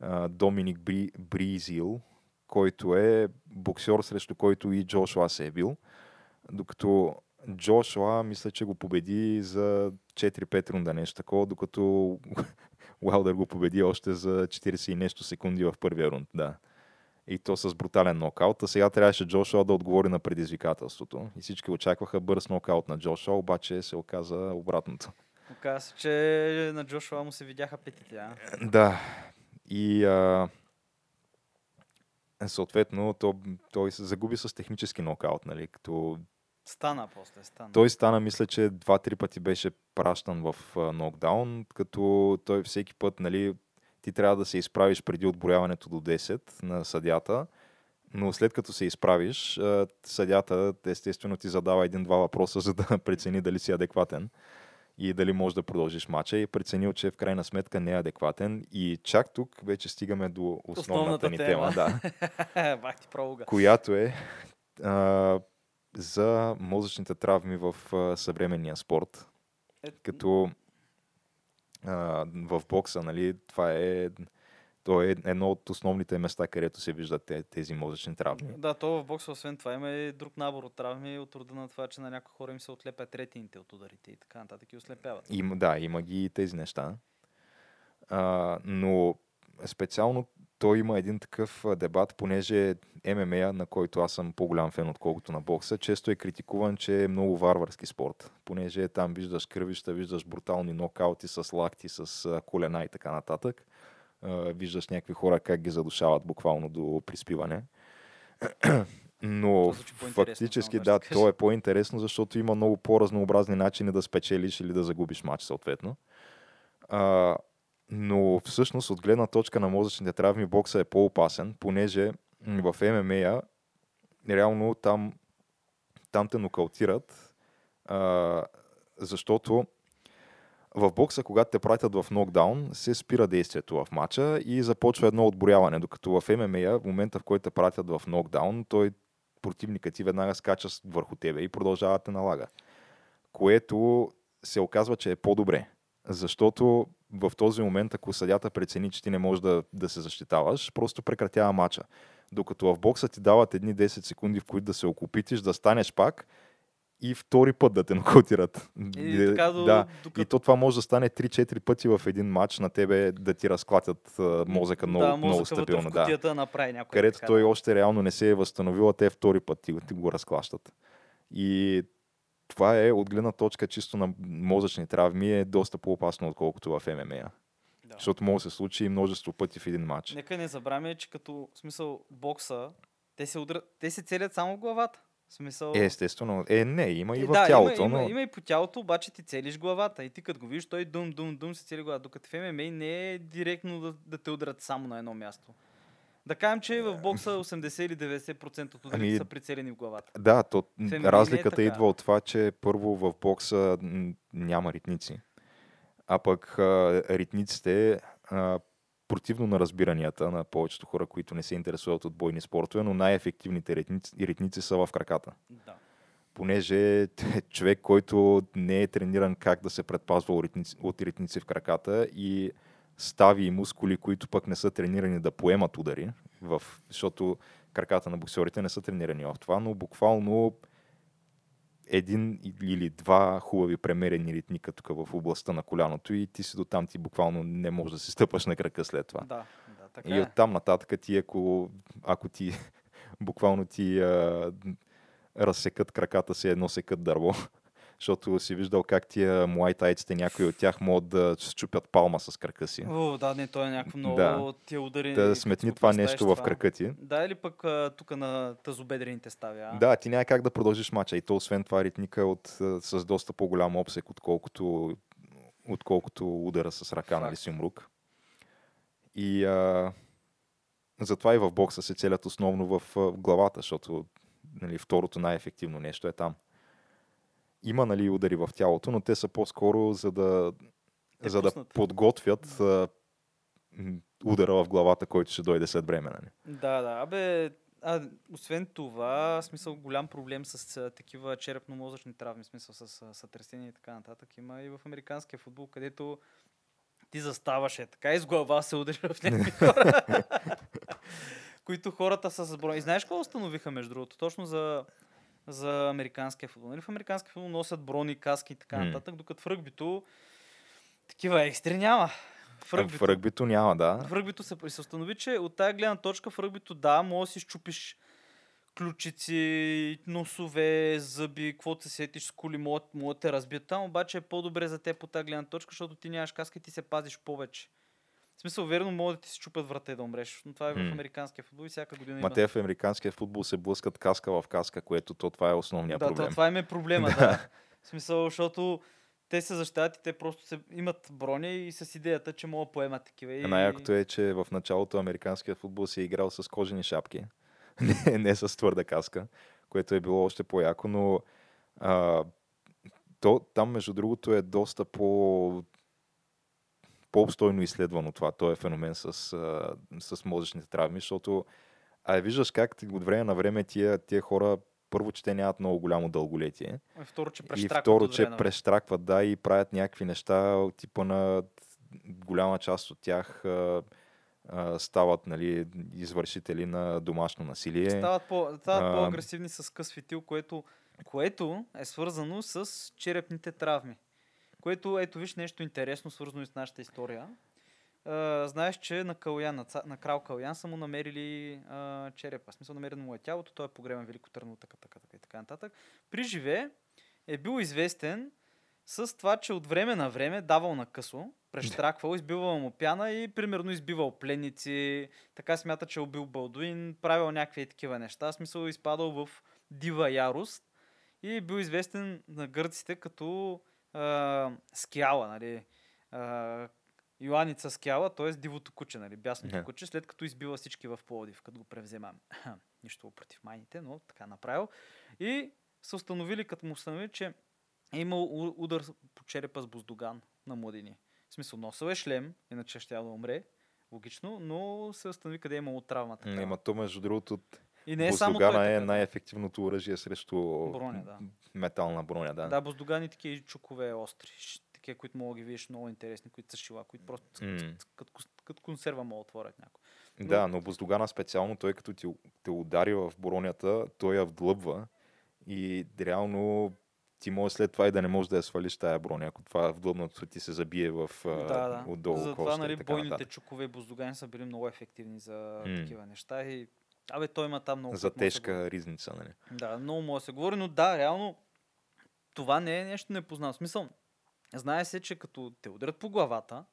а, Доминик Бри, Бризил, който е боксер, срещу който и Джошуа се е бил. Докато Джошуа, мисля, че го победи за 4-5 рунда, нещо такова, докато Уайлдър го победи още за 40 и нещо секунди в първия рунд, да. И то с брутален нокаут. А сега трябваше Джошуа да отговори на предизвикателството. И всички очакваха бърз нокаут на Джошуа, обаче се оказа обратното. Оказва се, че на Джошуа му се видяха петите, а? Да. И а, съответно то, той се загуби с технически нокаут, нали? Като Стана после, стана. той стана, мисля, че два-три пъти беше пращан в нокдаун, като той всеки път, нали, ти трябва да се изправиш преди отброяването до 10 на съдята, но след като се изправиш, съдята естествено ти задава един-два въпроса, за да (laughs) прецени дали си адекватен и дали можеш да продължиш матча и е преценил, че в крайна сметка не е адекватен. И чак тук вече стигаме до основната, Основната ни тема. тема, да, (laughs) Бах ти която е а, за мозъчните травми в съвременния спорт. Е, Като а, в бокса, нали, това е, то е едно от основните места, където се виждат те, тези мозъчни травми. Да, то в бокса, освен това, има и друг набор от травми от рода на това, че на някои хора им се отлепят ретините от ударите и така нататък и ослепяват. Има, да, има ги и тези неща. А, но специално той има един такъв дебат, понеже ММА, на който аз съм по-голям фен, отколкото на бокса, често е критикуван, че е много варварски спорт. Понеже там виждаш кръвища, виждаш брутални нокаути с лакти, с колена и така нататък. Виждаш някакви хора как ги задушават буквално до приспиване. (clears throat) Но фактически да, то е по-интересно, защото има много по-разнообразни начини да спечелиш или да загубиш матч съответно. А, но всъщност от гледна точка на мозъчните травми бокса е по-опасен, понеже в ММА реално там, там те нокаутират, а, защото в бокса, когато те пратят в нокдаун, се спира действието в матча и започва едно отборяване, докато в ММА, в момента в който те пратят в нокдаун, той противникът ти веднага скача върху тебе и продължава да те налага. Което се оказва, че е по-добре. Защото в този момент, ако съдята прецени, че ти не можеш да, да се защитаваш, просто прекратява матча. Докато в бокса ти дават едни 10 секунди, в които да се окупитиш, да станеш пак и втори път да те нокаутират. И така до, да. докато... И то това може да стане 3-4 пъти в един матч на тебе да ти разклатят мозъка много, да, много стабилно. Да. кутията направи някой. Където така, той да. още реално не се е възстановил, а те втори път ти, ти го разклащат. И това е от гледна точка чисто на мозъчни травми е доста по-опасно, отколкото в ММА. Да. Защото може да се случи и множество пъти в един матч. Нека не забравяме, че като в смисъл бокса, те се, удрят, те се целят само в главата. В смисъл... Е, естествено. Е, не, има и Е, в да, тялото, има, но... има, има, и по тялото, обаче ти целиш главата. И ти като го видиш, той дум, дум, дум се цели главата. Докато в ММА не е директно да, да те удрят само на едно място. Да кажем, че в бокса 80 или 90% от ударите Ами, са прицелени в главата. Да, то, е разликата така. идва от това, че първо в бокса няма ритници. А пък а, ритниците, а, противно на разбиранията на повечето хора, които не се интересуват от бойни спортове, но най-ефективните ритници, ритници са в краката. Да. Понеже (laughs) човек, който не е трениран как да се предпазва от ритници, от ритници в краката и стави и мускули, които пък не са тренирани да поемат удари, в, защото краката на боксерите не са тренирани в това, но буквално един или два хубави премерени ритника тук в областта на коляното и ти си до там, ти буквално не можеш да си стъпаш на крака след това. Да, да, така И е. оттам нататък ти, ако, ако ти (laughs) буквално ти а, разсекат краката си, едно секат дърво, защото си виждал как тия муайтайците, някои от тях могат да счупят палма с крака си. О, да, не, той е някакво много Да. тия удари. Да сметни това нещо в това. крака ти. Да, или пък тук на тазобедрените ставя. Да, ти няма как да продължиш мача. И то освен това ритника е от, с доста по-голям обсек, отколкото, отколкото удара с ръка, нали, Факт. с юмрук. И а, затова и в бокса се целят основно в, в главата, защото нали, второто най-ефективно нещо е там. Има нали, удари в тялото, но те са по-скоро за да, Те за да подготвят а, удара в главата, който ще дойде след време. Нали. Да, да. Абе, а, освен това, смисъл голям проблем с а, такива черепно-мозъчни травми, смисъл с а, сътресения и така нататък. Има и в американския футбол, където ти заставаше така и с глава се удря в някакви (laughs) хора. (laughs) които хората са с брони. И знаеш какво установиха, между другото? Точно за, за американския футбол. Нали? В американския футбол носят брони, каски и така М. нататък, докато в ръгбито такива екстри няма. В В ръгбито, ръгбито няма, да. в ръгбито се, се установи, че от тая гледна точка в ръгбито, да, може да си щупиш ключици, носове, зъби, каквото се сетиш с коли, могат, могат да те разбият там, обаче е по-добре за теб от тази гледна точка, защото ти нямаш каска и ти се пазиш повече. Смисъл, верно, могат да ти се чупят врата да умреш, но това е в американския футбол и всяка година Ма има. те в американския футбол се блъскат каска в каска, което то това е основният да, проблем. То, това им е проблема, (laughs) да. В смисъл, защото те се защитават и те просто се, имат брони и с идеята, че могат да поемат такива. И... Най-якото е, че в началото американският футбол се е играл с кожени шапки, (laughs) не, не с твърда каска, което е било още по-яко, но а, то, там, между другото, е доста по по-обстойно изследвано това, този феномен с, с мозъчните травми, защото а виждаш как от време на време тия, тия хора първо, че те нямат много голямо дълголетие. И второ, че И второ, че престракват, да, и правят някакви неща от типа на голяма част от тях а, а, стават нали, извършители на домашно насилие. Стават, по, стават по-агресивни с къс фитил, което, което е свързано с черепните травми. Което, ето виж нещо интересно, свързано и с нашата история. Uh, знаеш, че на, Калян, на, на крал Калян са му намерили uh, черепа. В смисъл намерено му е тялото, той е погребен Велико Търно, така, така, така и така нататък. При живе е бил известен с това, че от време на време давал на късо, прещраквал, избивал му пяна и примерно избивал пленници, така смята, че е убил Балдуин, правил някакви такива неща, в смисъл изпадал в дива ярост и бил известен на гърците като а, скяла, нали, а, Йоаница Скяла, т.е. дивото куче, нали, бясното yeah. куче, след като избила всички в Пловдив, като го превзема. Нищо против майните, но така направил. И са установили, като му установили, че е имал удар по черепа с буздоган на младини. В смисъл, носил е шлем, иначе ще да умре, логично, но се установи къде е имало травма. Така. Не, ма то между другото и не е само той, е най-ефективното оръжие срещу броня, да. метална броня. Да, да буздогани такива чукове остри такива, които мога да ги видиш много интересни, които са шила, които просто mm. като, като консерва могат да отворят някой. Но... Да, но Боздогана специално, той като ти, те удари в боронята, той я вдлъбва и реално ти може след това и да не можеш да я свалиш тая броня, ако това вдлъбнато ти се забие в да, да. отдолу Затова, нали, бойните нататък. чукове и боздогани са били много ефективни за mm. такива неща и Абе, той има там много. За тежка да ризница, нали? Да, много може да се говори, но да, реално това не е нещо непознато. Смисъл, Знае се, че като те ударят по главата,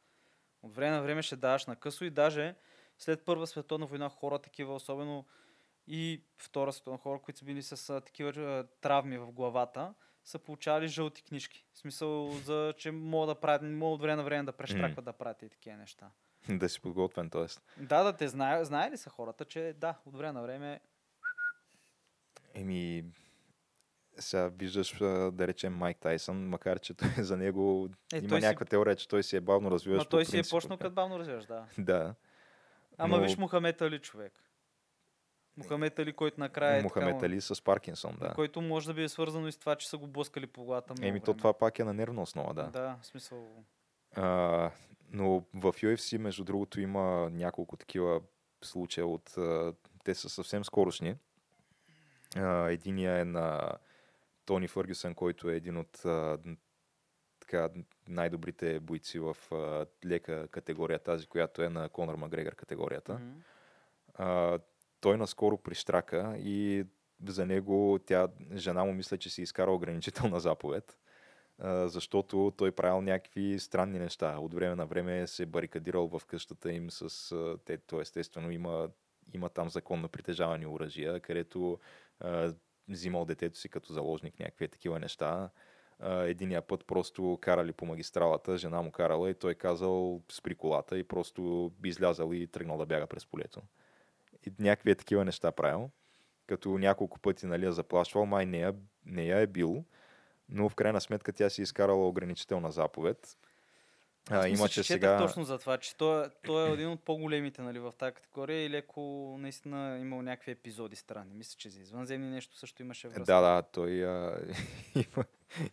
от време на време ще даваш на късо и даже след Първа световна война хора такива, особено и Втора световна хора, които са били с а, такива травми в главата, са получавали жълти книжки. В смисъл, за, че могат да правят, могат от време на време да прещракват mm. да правят и такива неща. Да си подготвен, т.е. Да, да, те знае, знае ли са хората, че да, от време на време Еми, сега виждаш, да речем, Майк Тайсън, макар че той, (laughs) за него е, има някаква си... теория, че той си е бавно развиващ. Но той си е почнал като бавно развиваш, да. да. Ама но... виж Мухамед Али човек. Мухамед Али, който накрая е Мухамед така, Али с Паркинсон, да. Който може да би е свързано и с това, че са го блъскали по главата. Еми, то това пак е на нервна основа, да. Да, в смисъл. А, но в UFC, между другото, има няколко такива случая от... Те са съвсем скорошни. единия е на Тони Фъргюсън, който е един от така, най-добрите бойци в лека категория, тази, която е на Конор Макгрегор категорията. Mm-hmm. Той наскоро пристрака и за него тя, жена му мисля, че си изкара ограничителна заповед, защото той правил някакви странни неща. От време на време се барикадирал в къщата им с... А, те, то естествено има, има там законно притежавани оръжия, където а, взимал детето си като заложник, някакви такива неща. Единия път просто карали по магистралата, жена му карала и той казал спри колата и просто излязал и тръгнал да бяга през полето. И някакви такива неща правил. Като няколко пъти нали, я заплашвал, май не я, не я е бил, но в крайна сметка тя си изкарала ограничителна заповед а, има, че сега... точно за това, че той, е, той е един от по-големите нали, в тази категория и леко наистина имал някакви епизоди странни. Мисля, че за извънземни нещо също имаше връзка. Да, да, той а, (laughs) има,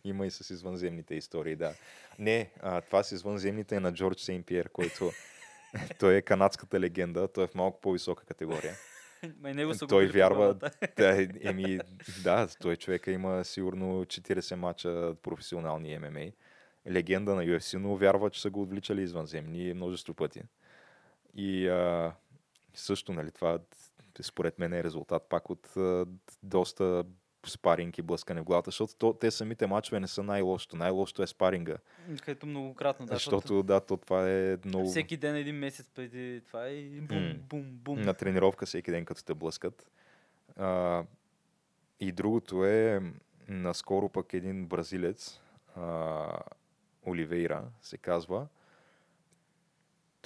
има и с извънземните истории, да. Не, а, това с извънземните е на Джордж Сейн Пьер, който (laughs) той е канадската легенда, той е в малко по-висока категория. (laughs) Ма него са той вярва, да, (laughs) еми, да, той човека има сигурно 40 мача професионални ММА легенда на UFC, но вярва, че са го отвличали извънземни множество пъти. И а, също, нали, това според мен е резултат пак от а, доста спаринг и блъскане в главата, защото то, те самите мачове не са най-лошото. Най-лошото е спаринга. Където многократно, да. Защото, защото да, то това е много... Всеки ден, един месец преди това и бум, mm. бум, бум. На тренировка всеки ден, като те блъскат. А, и другото е, наскоро пък един бразилец, а, Оливейра се казва.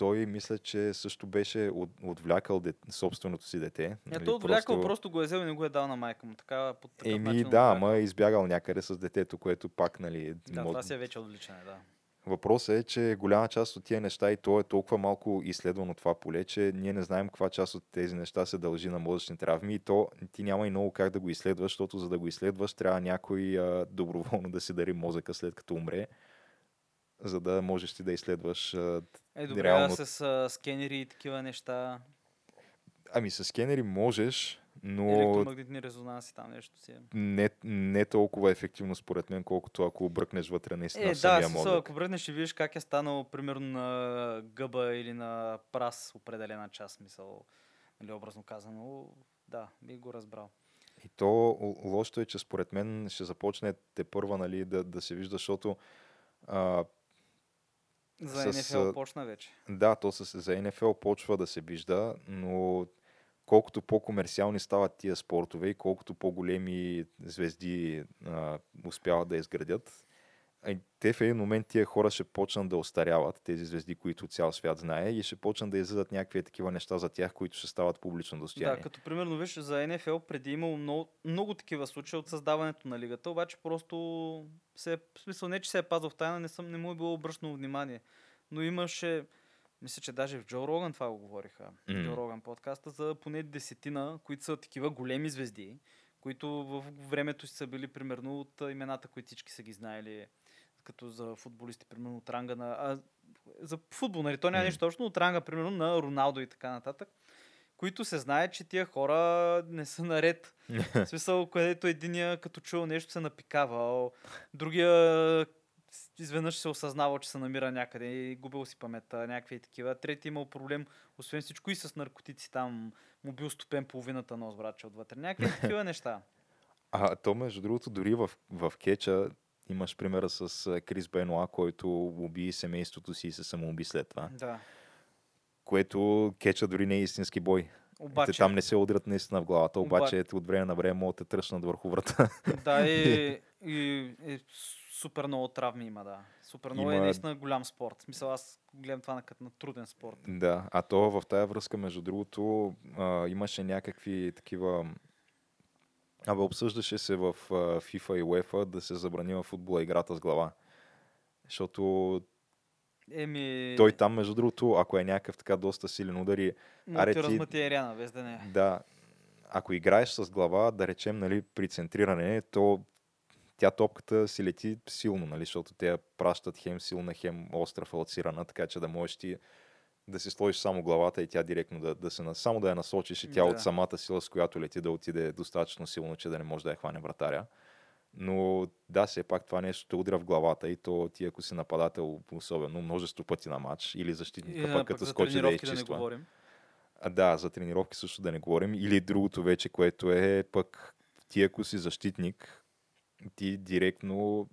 Той мисля, че също беше от, отвлякал де, собственото си дете. Е, той отвлякал, просто го е взел и не го е дал на майка му. Така, по такъв Еми начин да, ама е избягал някъде с детето, което пак, нали... Да, мод- това си е вече отвличане, да. Въпросът е, че голяма част от тия неща и то е толкова малко изследвано това поле, че ние не знаем каква част от тези неща се дължи на мозъчни травми и то ти няма и много как да го изследваш, защото за да го изследваш трябва някой а, доброволно да си дари мозъка след като умре, за да можеш ти да изследваш. А, Е, добре, Реално- а с а, скенери и такива неща, ами с скенери можеш, но електромагнитни резонанси, там нещо си. е. не, не толкова ефективно според мен, колкото ако бръкнеш вътре наистина Е, в да, самия смисъл, мозък. ако бръднеш ще видиш как е станал примерно на гъба или на прас определена част, смисъл, нали, образно казано. Да, би го разбрал. И то лошото е, че според мен ще започне те първа нали, да, да се вижда, защото а, За С, НФЛ почна вече. Да, то с, за НФЛ почва да се вижда, но колкото по-комерциални стават тия спортове и колкото по-големи звезди а, успяват да изградят, те в един момент тия хора ще почнат да остаряват, тези звезди, които цял свят знае, и ще почнат да излизат някакви такива неща за тях, които ще стават публично достояние. Да, като примерно виж за НФЛ преди е имало много, много такива случаи от създаването на лигата, обаче просто се, е- в смисъл не, че се е пазил в тайна, не, съм, не му е било обръщано внимание. Но имаше, мисля, че даже в Джо Роган това го говориха, М. Джо Роган подкаста, за поне десетина, които са такива големи звезди, които в времето си са били примерно от имената, които всички са ги знаели, като за футболисти, примерно от ранга на... А, за футбол, нали? То няма нещо точно, от ранга, примерно, на Роналдо и така нататък които се знае, че тия хора не са наред. В смисъл, където единия като чул нещо се напикавал, другия изведнъж се осъзнавал, че се намира някъде и губил си паметта, някакви и такива. Трети имал проблем, освен всичко и с наркотици там, му бил стопен половината нос, братче, отвътре. Някакви такива неща. А то, между другото, дори в, в кеча имаш примера с Крис Бенуа, който уби семейството си и се самоуби след това. Да. Което кеча дори не е истински бой. Обаче, Те там не се удрят наистина в главата, Оба- обаче от време на време могат да те тръщнат върху врата. (laughs) да, и, (laughs) и, и, супер много травми има, да. Супер много е Има- наистина голям спорт. В смисъл, аз гледам това на, на труден спорт. да, а то в тая връзка, между другото, а, имаше някакви такива... Абе, обсъждаше се в FIFA и UEFA да се забрани в футбола играта с глава. Защото Еми, той там, между другото, ако е някакъв така доста силен удар и аре ти ти- размъти Ериана, без да не. Да, ако играеш с глава, да речем, нали, при центриране, то тя топката си лети силно, нали, защото те пращат хем силна, хем остра фалцирана, така че да можеш ти да си сложиш само главата и тя директно да, да се, само да я насочиш и тя Да. от самата сила, с която лети, да отиде достатъчно силно, че да не може да я хване вратаря. Но да, все пак това нещо те удря в главата и то ти ако си нападател, особено множество пъти на матч или защитника, И, пък като скочи да не изчиства. говорим. А, да, за тренировки също да не говорим. Или другото вече, което е пък ти ако си защитник, ти директно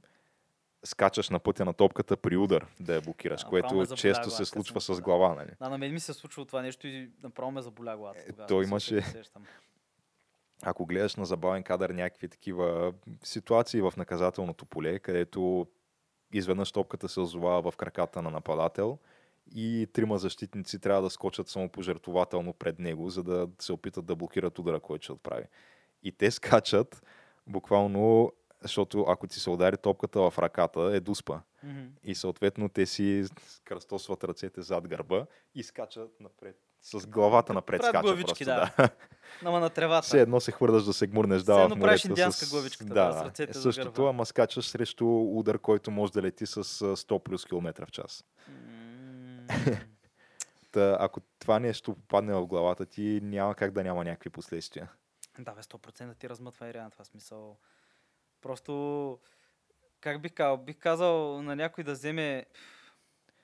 скачаш на пътя на топката при удар да я блокираш, Да, което често се случва с глава. Нали? Да, на мен ми се случва това нещо и направо ме заболя главата. Е, тогава, то имаше-. Ако гледаш на забавен кадър някакви такива ситуации в наказателното поле, където изведнъж топката се озовава в краката на нападател и трима защитници трябва да скочат самопожертвователно пред него, за да се опитат да блокират удара, който ще отправи. И те скачат буквално, защото ако ти се удари топката в ръката, е дуспа. Мгм. И съответно те си кръстосват ръцете зад гърба и скачат напред. С главата напред Правят скача главички, просто. да. да. (laughs) Ама на тревата. Все едно се хвърляш да се гмурнеш Все да, едно в правиш индианска с... главичката, да, да, с ръцете е същото, ама скачаш срещу удар, който може да лети с а, 100 плюс километра в час. М, (laughs) Та, ако това нещо попадне в главата ти, няма как да няма някакви последствия. Да, бе, 100% ти размътва Ериана, това смисъл. Просто, как бих казал, бих казал на някой да вземе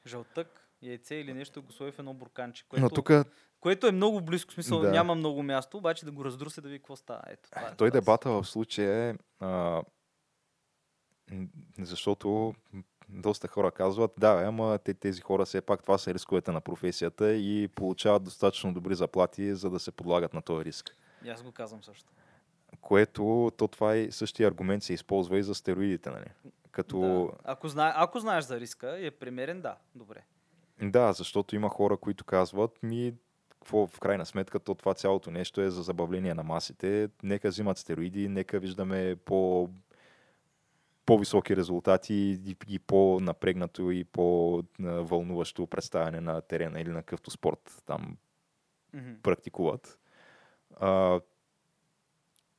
жълтък, яйце или нещо, да го сложи в едно бурканче, което, Но тук което е много близко, в смисъл Да. няма много място, обаче да го раздрусе да види какво става. Ето, това е, той това е дебата в случая е, а, защото доста хора казват, да, ама те, тези хора все пак това са рисковете на професията и получават достатъчно добри заплати, за да се подлагат на този риск. И аз го казвам също. Което то това и същия аргумент се използва и за стероидите, нали? Като... Да. Ако, зна... Ако знаеш за риска и е премерен, да, добре. Да, защото има хора, които казват, ми, какво в крайна сметка, то това цялото нещо е за забавление на масите. Нека взимат стероиди, нека виждаме по по-високи резултати и, и по-напрегнато и по-вълнуващо представяне на терена или на какъвто спорт там Мгм. практикуват. А,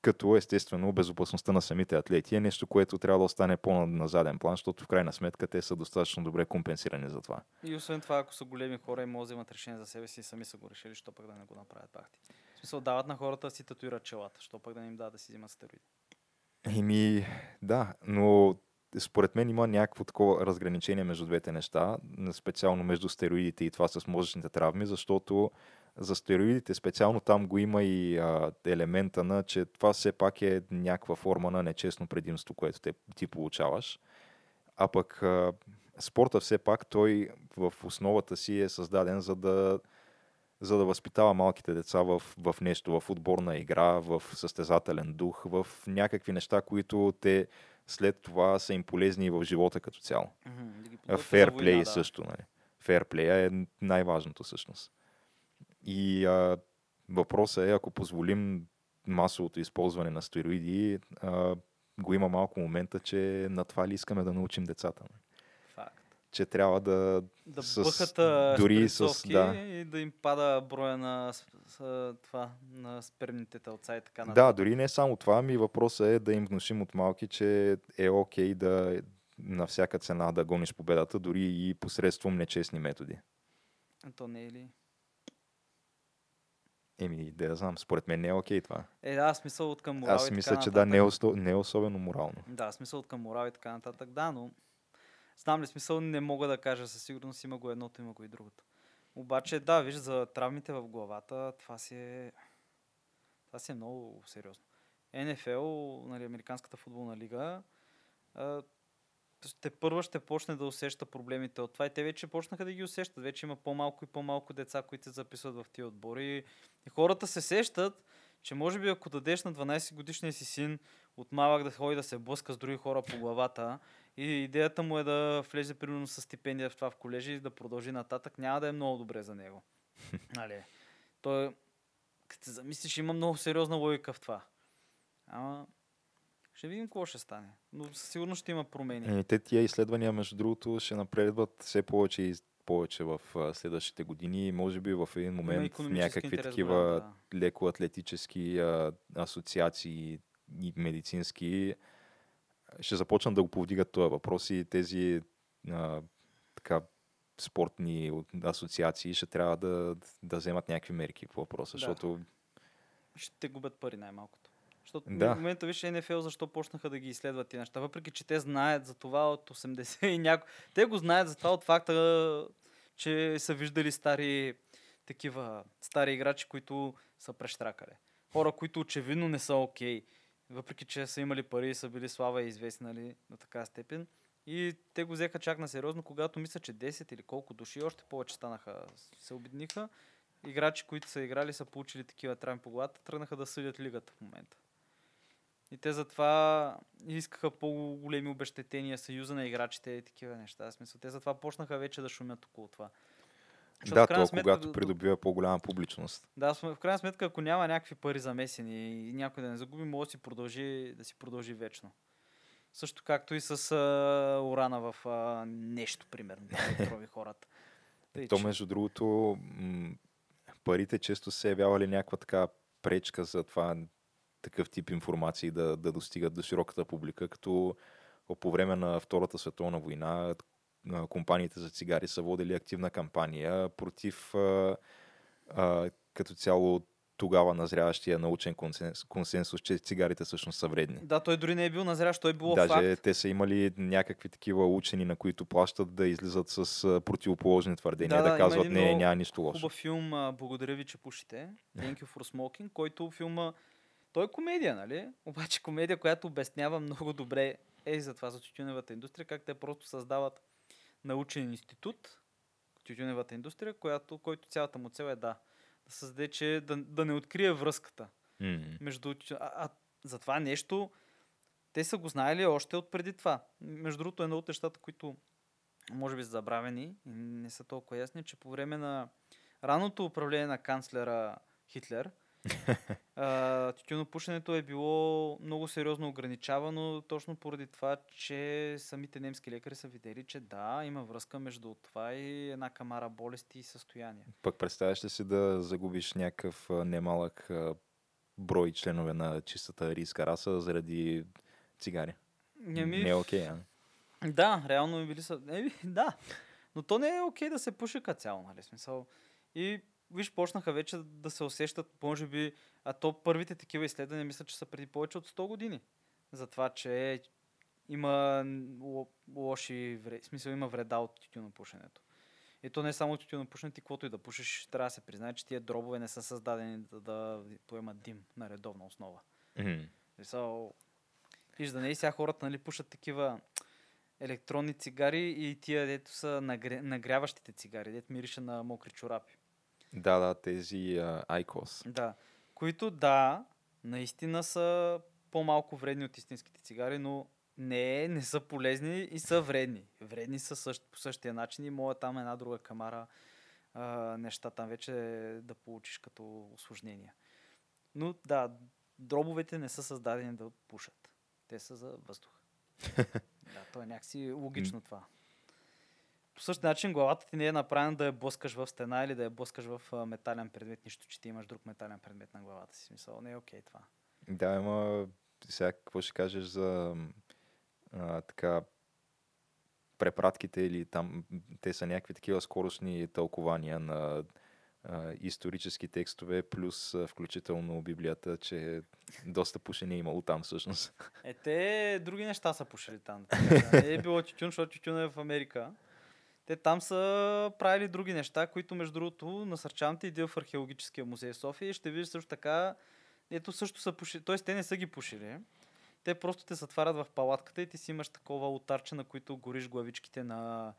като естествено безопасността на самите атлети е нещо, което трябва да остане по-на заден план, защото в крайна сметка те са достатъчно добре компенсирани за това. И освен това, ако са големи хора и могат да вземат решение за себе си, сами са го решили, що пък да не го направят бахти. В смисъл, дават на хората си татуират челата, що пък да не им дадат да си взимат стероиди. Еми, да, но според мен има някакво такова разграничение между двете неща, специално между стероидите и това с мозъчните травми, защото за стероидите специално там го има и а, елемента на, че това все пак е някаква форма на нечестно предимство, което те, ти получаваш. А пък а, спорта все пак той в основата си е създаден за да за да възпитава малките деца в, в нещо, в отборна игра, в състезателен дух, в някакви неща, които те след това са им полезни и в живота като цяло. Да за Фейрплей война, да. също. Нали? Фейрплея е най-важното всъщност. И а, въпросът е, ако позволим масовото използване на стероиди, а, го има малко момента, че на това ли искаме да научим децата. нали? Факт. Че трябва да... Да с- бъхат а, дори с- да. и да им пада броя на, с, това, на спермните телца и така Да, нататък. дори не само това, ми въпросът е да им внушим от малки, че е окей да на всяка цена да гониш победата, дори и посредством нечестни методи. То не е ли? Еми, да я знам, според мен не е окей това. Е, да, смисъл от към морал Аз и мисля, така че нататък. да, не е, осто- не е особено морално. Да, смисъл от към морал и така нататък, да, но знам ли смисъл, не мога да кажа със сигурност, има го едното, има го и другото. Обаче, да, виж, за травмите в главата, това си е, това си е много сериозно. НФЛ, нали, Американската футболна лига, ще първа ще почне да усеща проблемите от това и те вече почнаха да ги усещат. Вече има по-малко и по-малко деца, които се записват в тия отбори. И хората се сещат, че може би ако дадеш на 12 годишния си син от малък да ходи да се блъска с други хора по главата и идеята му е да влезе примерно с стипендия в това в колежи и да продължи нататък, няма да е много добре за него. (laughs) нали? Той, като се замислиш, има много сериозна логика в това. Ама, ще видим какво ще стане. Но със сигурност ще има промени. Е, те тия изследвания, между другото, ще напредват все повече и повече в следващите години и може би в един момент някакви такива да. леко атлетически а, асоциации и медицински ще започнат да го повдигат този въпрос и тези а, така спортни асоциации ще трябва да, да вземат някакви мерки по въпроса, Да. защото ще губят пари най-малкото. Защото Да. в момента виж НФЛ защо почнаха да ги изследват тези неща, въпреки че те знаят за това от 80 и няко... Те го знаят за това от факта, че са виждали стари такива стари играчи, които са прещракали. Хора, които очевидно не са окей, въпреки че са имали пари и са били слава и известни нали, до така степен. И те го взеха чак на сериозно, когато мисля, че 10 или колко души, още повече станаха, се обедниха. Играчи, които са играли, са получили такива травми по главата, тръгнаха да съдят лигата в момента. И те затова искаха по-големи обещетения, съюза на играчите и такива неща. В Смисъл, те затова почнаха вече да шумят около това. Защото да, в крайна то сметка, когато до- придобива по-голяма публичност. Да, в крайна сметка, ако няма някакви пари замесени и някой да не загуби, може да си продължи, да си продължи вечно. Също както и с а, урана в а, нещо, примерно, да трови хората. (laughs) Тъй, То, между другото, м- парите често се явявали някаква така пречка за това такъв тип информации да, да достигат до широката публика, като по време на Втората световна война компаниите за цигари са водили активна кампания против а, а, като цяло тогава назряващия научен консенс, консенсус, че цигарите всъщност са вредни. Да, той дори не е бил назрящ, той е било Даже факт. те са имали някакви такива учени, на които плащат да излизат с противоположни твърдения, Да, да, да, казват не, няма нищо лошо. Хубав филм, благодаря ви, че пушите. Thank you for smoking, който филма... Той е комедия, нали? Обаче комедия, която обяснява много добре е за това, за тютюневата индустрия, как те просто създават научен институт, тютюневата индустрия, която, който цялата му цел е да, да създаде, че да, да не открие връзката М. между... А, а за това нещо те са го знаели още от преди това. Между другото, едно от нещата, които може би са забравени и не са толкова ясни, че по време на ранното управление на канцлера Хитлер, (laughs) тютюнопушенето е било много сериозно ограничавано, точно поради това, че самите немски лекари са видели, че да, има връзка между това и една камара болести и състояние. Пък представяш ли си да загубиш някакъв немалък брой членове на чистата арийска раса заради цигари? Ами, Не е окей, а? Да, реално ми били са... Еми, (laughs) да. Но то не е окей да се пуши като цяло, нали? Смисъл. И виж, почнаха вече да се усещат, може би, а то първите такива изследвания мисля, че са преди повече от 100 години. За това, че има ло- лоши в смисъл има вреда от тютюнопушенето. И то не е само тютюнопушенето, ти каквото и да пушиш, трябва да се признае, че тия дробове не са създадени да, да поемат дим на редовна основа. Мисъл, виж, да не и сега хората нали, пушат такива електронни цигари и тия, дето са нагря... нагряващите цигари, дето мирише на мокри чорапи. Да, да, тези а, IQOS. Да. Които, да, наистина са по-малко вредни от истинските цигари, но не, не са полезни и са вредни. Вредни са същ, по същия начин и моя там една друга камара а, неща там вече да получиш като осложнения. Но да, дробовете не са създадени да пушат. Те са за въздух. (laughs) да, то е някакси логично това. По същия начин главата ти не е направена да я блъскаш в стена или да я блъскаш в метален предмет, нищо, че ти имаш друг метален предмет на главата си. Смисъл, не е окей това. Да, има сега какво ще кажеш за а, така препратките или там те са някакви такива скоростни тълкования на а, исторически текстове, плюс а, включително Библията, че доста пушене е имало там всъщност. Е, те други неща са пушили там. така, (laughs) Не е било тютюн, защото тютюн е в Америка. Те там са правили други неща, които между другото насърчавам те иди в археологическия музей в София и ще видиш също така, ето също са пушили, т.е. те не са ги пушили. Те просто те затварят в палатката и ти си имаш такова ултарче, на които гориш главичките на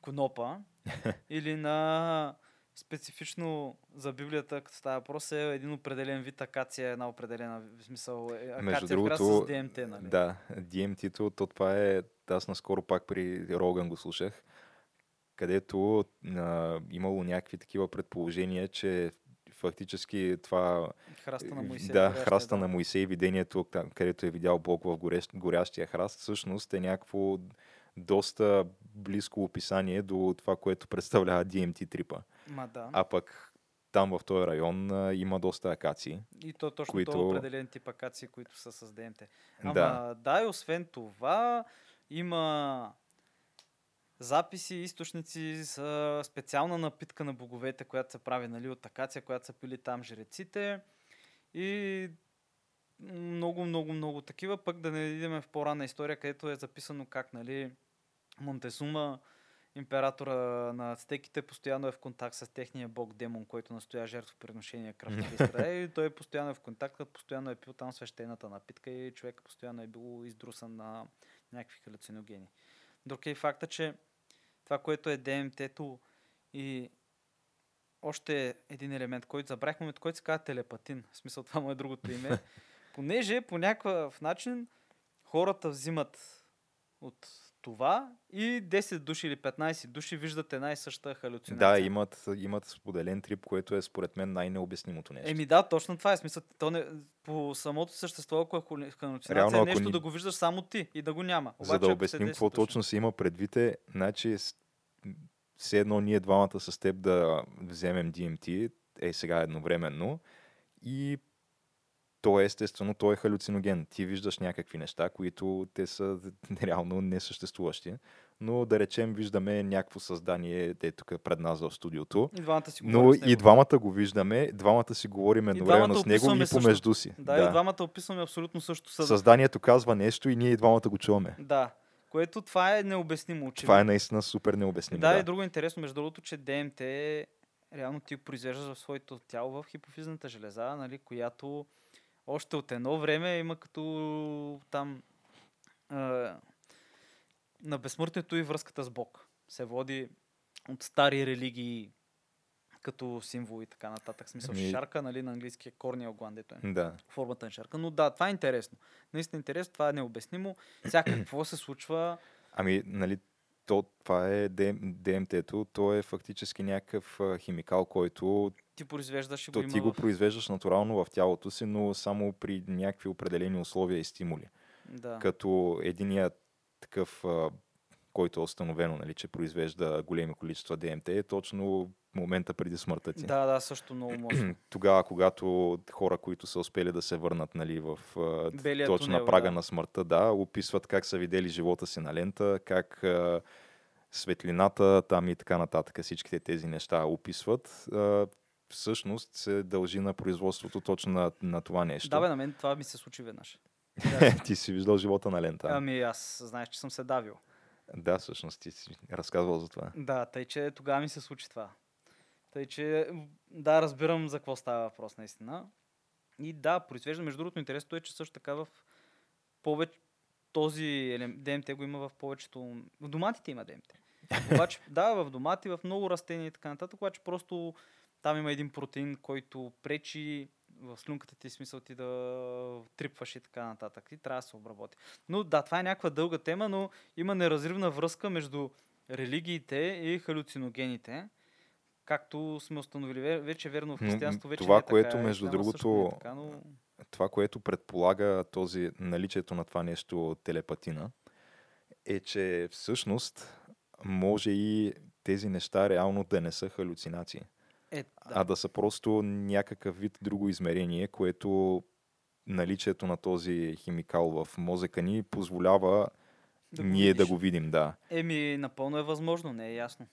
конопа (laughs) или на специфично за Библията, като става въпрос, е един определен вид акация, една определена в смисъл е, акация Между другото, с ДМТ, нали? Да, DMT-то, то това е, аз наскоро пак при Роган го слушах, където а, имало някакви такива предположения, че фактически това Храста на Моисей. да, горящия, храста на Моисей, видението, където е видял Бог в горещ, горящия храст, всъщност е някакво доста близко описание до това, което представлява DMT трипа. Ма да. А пък там в този район а, има доста акации. И то точно които- които... определен тип акации, които са с ДМТ. Ама Да. да. да, и освен това има записи, източници за специална напитка на боговете, която се прави нали, от акация, която са пили там жреците. И много, много, много такива. Пък да не идем в по-ранна история, където е записано как нали, Монтезума, императора на ацтеките, постоянно е в контакт с техния бог демон, който настоя жертвоприношение кръв на (laughs) Израел. и той постоянно е в контакт, постоянно е пил там свещената напитка и човек постоянно е бил издрусан на някакви халюциногени. Друг е и факта, че това, което е ДМТ-то и още един елемент, който забрахме, момент, който се казва телепатин. В смисъл, това му е другото име. (laughs) Понеже по някакъв начин хората взимат от това и 10 души или 15 души виждат една и съща халюцинация. Да, имат, имат споделен трип, което е според мен най-необяснимото нещо. Еми да, точно това е смисъл. То не, по самото същество, ако е халюцинация, Реално, е ако нещо ни- да го виждаш само ти и да го няма. За да обясним 10 какво точно се има предвид е, значи все едно ние двамата с теб да вземем DMT, е сега едновременно, и то е естествено, той е халюциноген. Ти виждаш някакви неща, които те са (laughs) реално несъществуващи, но да речем виждаме някакво създание, те тук пред нас в студиото, И двамата си но и двамата го виждаме, двамата си говорим едновременно с него и също. помежду си. Да, и двамата описваме абсолютно също. Съд... Създанието казва нещо и ние и двамата го чуваме. Да. Което това е необяснимо. Очевидно. Това е наистина супер необяснимо. Да, да. и друго интересно, между другото, че ДМТ реално ти произвеждаш в своето тяло в хипофизната железа, нали, която още от едно време има като там е, на безсмъртието и връзката с Бог. Се води от стари религии като символ и така нататък. Смисъл Ами- шарка, нали, на английски е корния оглан, дето е Да. формата на шарка. Но да, това е интересно. Наистина интересно, това е необяснимо. Сега (clears throat) какво се случва? Ами, нали, то, това е ДМТ-то, то е фактически някакъв химикал, който Ти произвеждаш и го то, има ти го в... произвеждаш натурално в тялото си, но само при някакви определени условия и стимули. Да. Като единият такъв, който е установено, нали, че произвежда големи количества ДМТ, е точно момента преди смъртта ти. Да, да, също много мощно. (clears throat) Тогава, когато хора, които са успели да се върнат нали, в Белия точно тунел, на прага да. на смъртта, да, описват как са видели живота си на лента, как а, светлината там и така нататък, всичките тези неща описват. А, всъщност се дължи на производството точно на, на това нещо. Да, бе, на мен това ми се случи веднъж. (laughs) ти си виждал живота на лента. Ами аз знаеш, че съм се давил. Да, всъщност ти си разказвал за това. Да, тъй, че тогава ми се случи това. Тъй, че да, разбирам за какво става въпрос наистина. И да, произвежда. Между другото, интересното е, че също така в повече този ДМТ го има в повечето... В доматите има ДМТ. (laughs) Обаче, да, в домати, в много растения и така нататък, обаче просто там има един протеин, който пречи в слюнката ти, смисъл ти да трипваш и така нататък. И трябва да се обработи. Но да, това е някаква дълга тема, но има неразривна връзка между религиите и халюциногените. Както сме установили ве- вече верно в християнство, вече това, не е така, което, между исляма също не е другото, така, но... това, което предполага този, наличието на това нещо телепатина, е, че всъщност може и тези неща реално да не са халюцинации, Е, да. а да са просто някакъв вид друго измерение, което наличието на този химикал в мозъка ни позволява Да ние да видиш. го видим, да. Еми, напълно е възможно, не е ясно.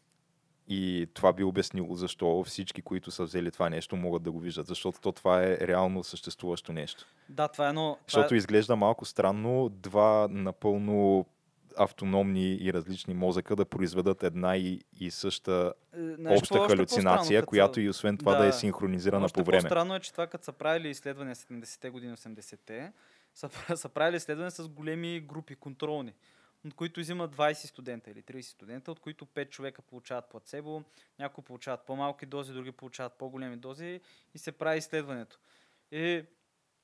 И това би обяснило защо всички, които са взели това нещо, могат да го виждат, защото то това е реално съществуващо нещо. Да, това е едно... Това Защото е... изглежда малко странно два напълно автономни и различни мозъка да произведат една и, и съща е, знаеш обща е халюцинация, като която и освен това да, е Да. синхронизирана Още по време. по-странно е, че това като са правили изследвания 70-те години, 80-те, са, са правили изследвания с големи групи, контролни, които взимат 20 студента или 30 студента, от които 5 човека получават плацебо, някои получават по-малки дози, други получават по-големи дози и се прави изследването. И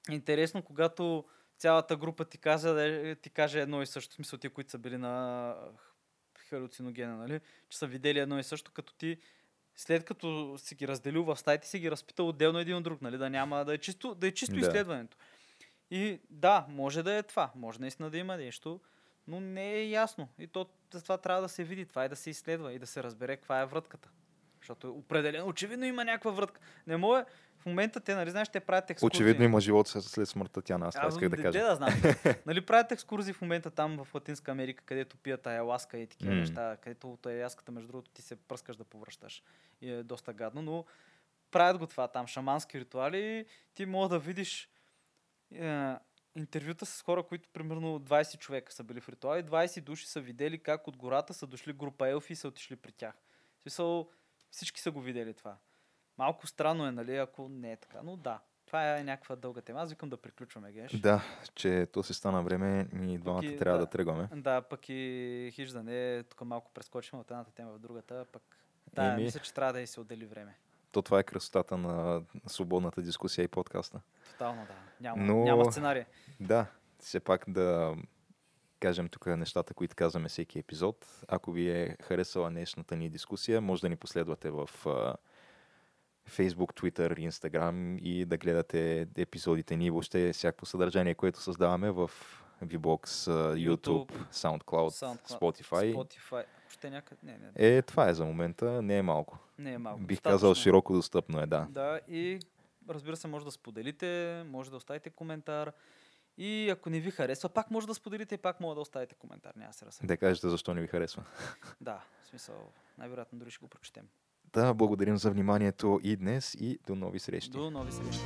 интересно, когато цялата група ти каже, ти каже едно и също, в смисъл ти, които са били на халюциногена, нали? че са видели едно и също, като ти след като си ги разделил в стаите, си ги разпитал отделно един от друг, нали? да няма, да е чисто, да е чисто Да. изследването. И да, може да е това, може наистина да има нещо, но не е ясно. И то това трябва да се види, това е да се изследва и да се разбере каква е вратката. Защото определено, очевидно има някаква вратка. Не може, в момента те, нали, знаеш, те правят екскурзии. Очевидно има живот след- смъртта тя, аз това Аз исках да кажа. да знам. (laughs) нали правят екскурзии в момента там в Латинска Америка, където пият аяласка и такива М. неща, където от аяласката, между другото, ти се пръскаш да повръщаш. И е доста гадно, но правят го това там, шамански ритуали и ти мога да видиш е, интервюта с хора, които примерно 20 човека са били в ритуали, 20 души са видели как от гората са дошли група елфи и са отишли при тях. В смисъл, всички са го видели това. Малко странно е, нали, ако не е така, но да. Това е някаква дълга тема. Аз викам да приключваме, Геш. Да, че то си стана време, ние двамата и- трябва да. да тръгваме. Да, пък и хиж да не, тук малко прескочим от едната тема в другата, пък да, Еми. мисля, че трябва да и се отдели време. То това е красотата на свободната дискусия и подкаста. Тотално да. Няма, Но- няма сценарий. Да, все пак да кажем тук нещата, които казваме всеки епизод. Ако ви е харесала днешната ни дискусия, може да ни последвате в а, Facebook, Twitter, Instagram и да гледате епизодите ни и въобще всяко съдържание, което създаваме в VBOX, а, YouTube, SoundCloud, SoundCloud, Spotify. Spotify. Още някъде. Не, не, не, Е, това е за момента, не е малко. не е малко. Бих Достатъчно казал широко достъпно е, да. Да, и разбира се, може да споделите, може да оставите коментар. И ако не ви харесва, пак може да споделите и пак може да оставите коментар. Няма се разсъжда. Да кажете защо не ви харесва. (laughs) Да, в смисъл, най-вероятно дори ще го прочетем. Да, благодарим за вниманието и днес и до нови срещи. До нови срещи.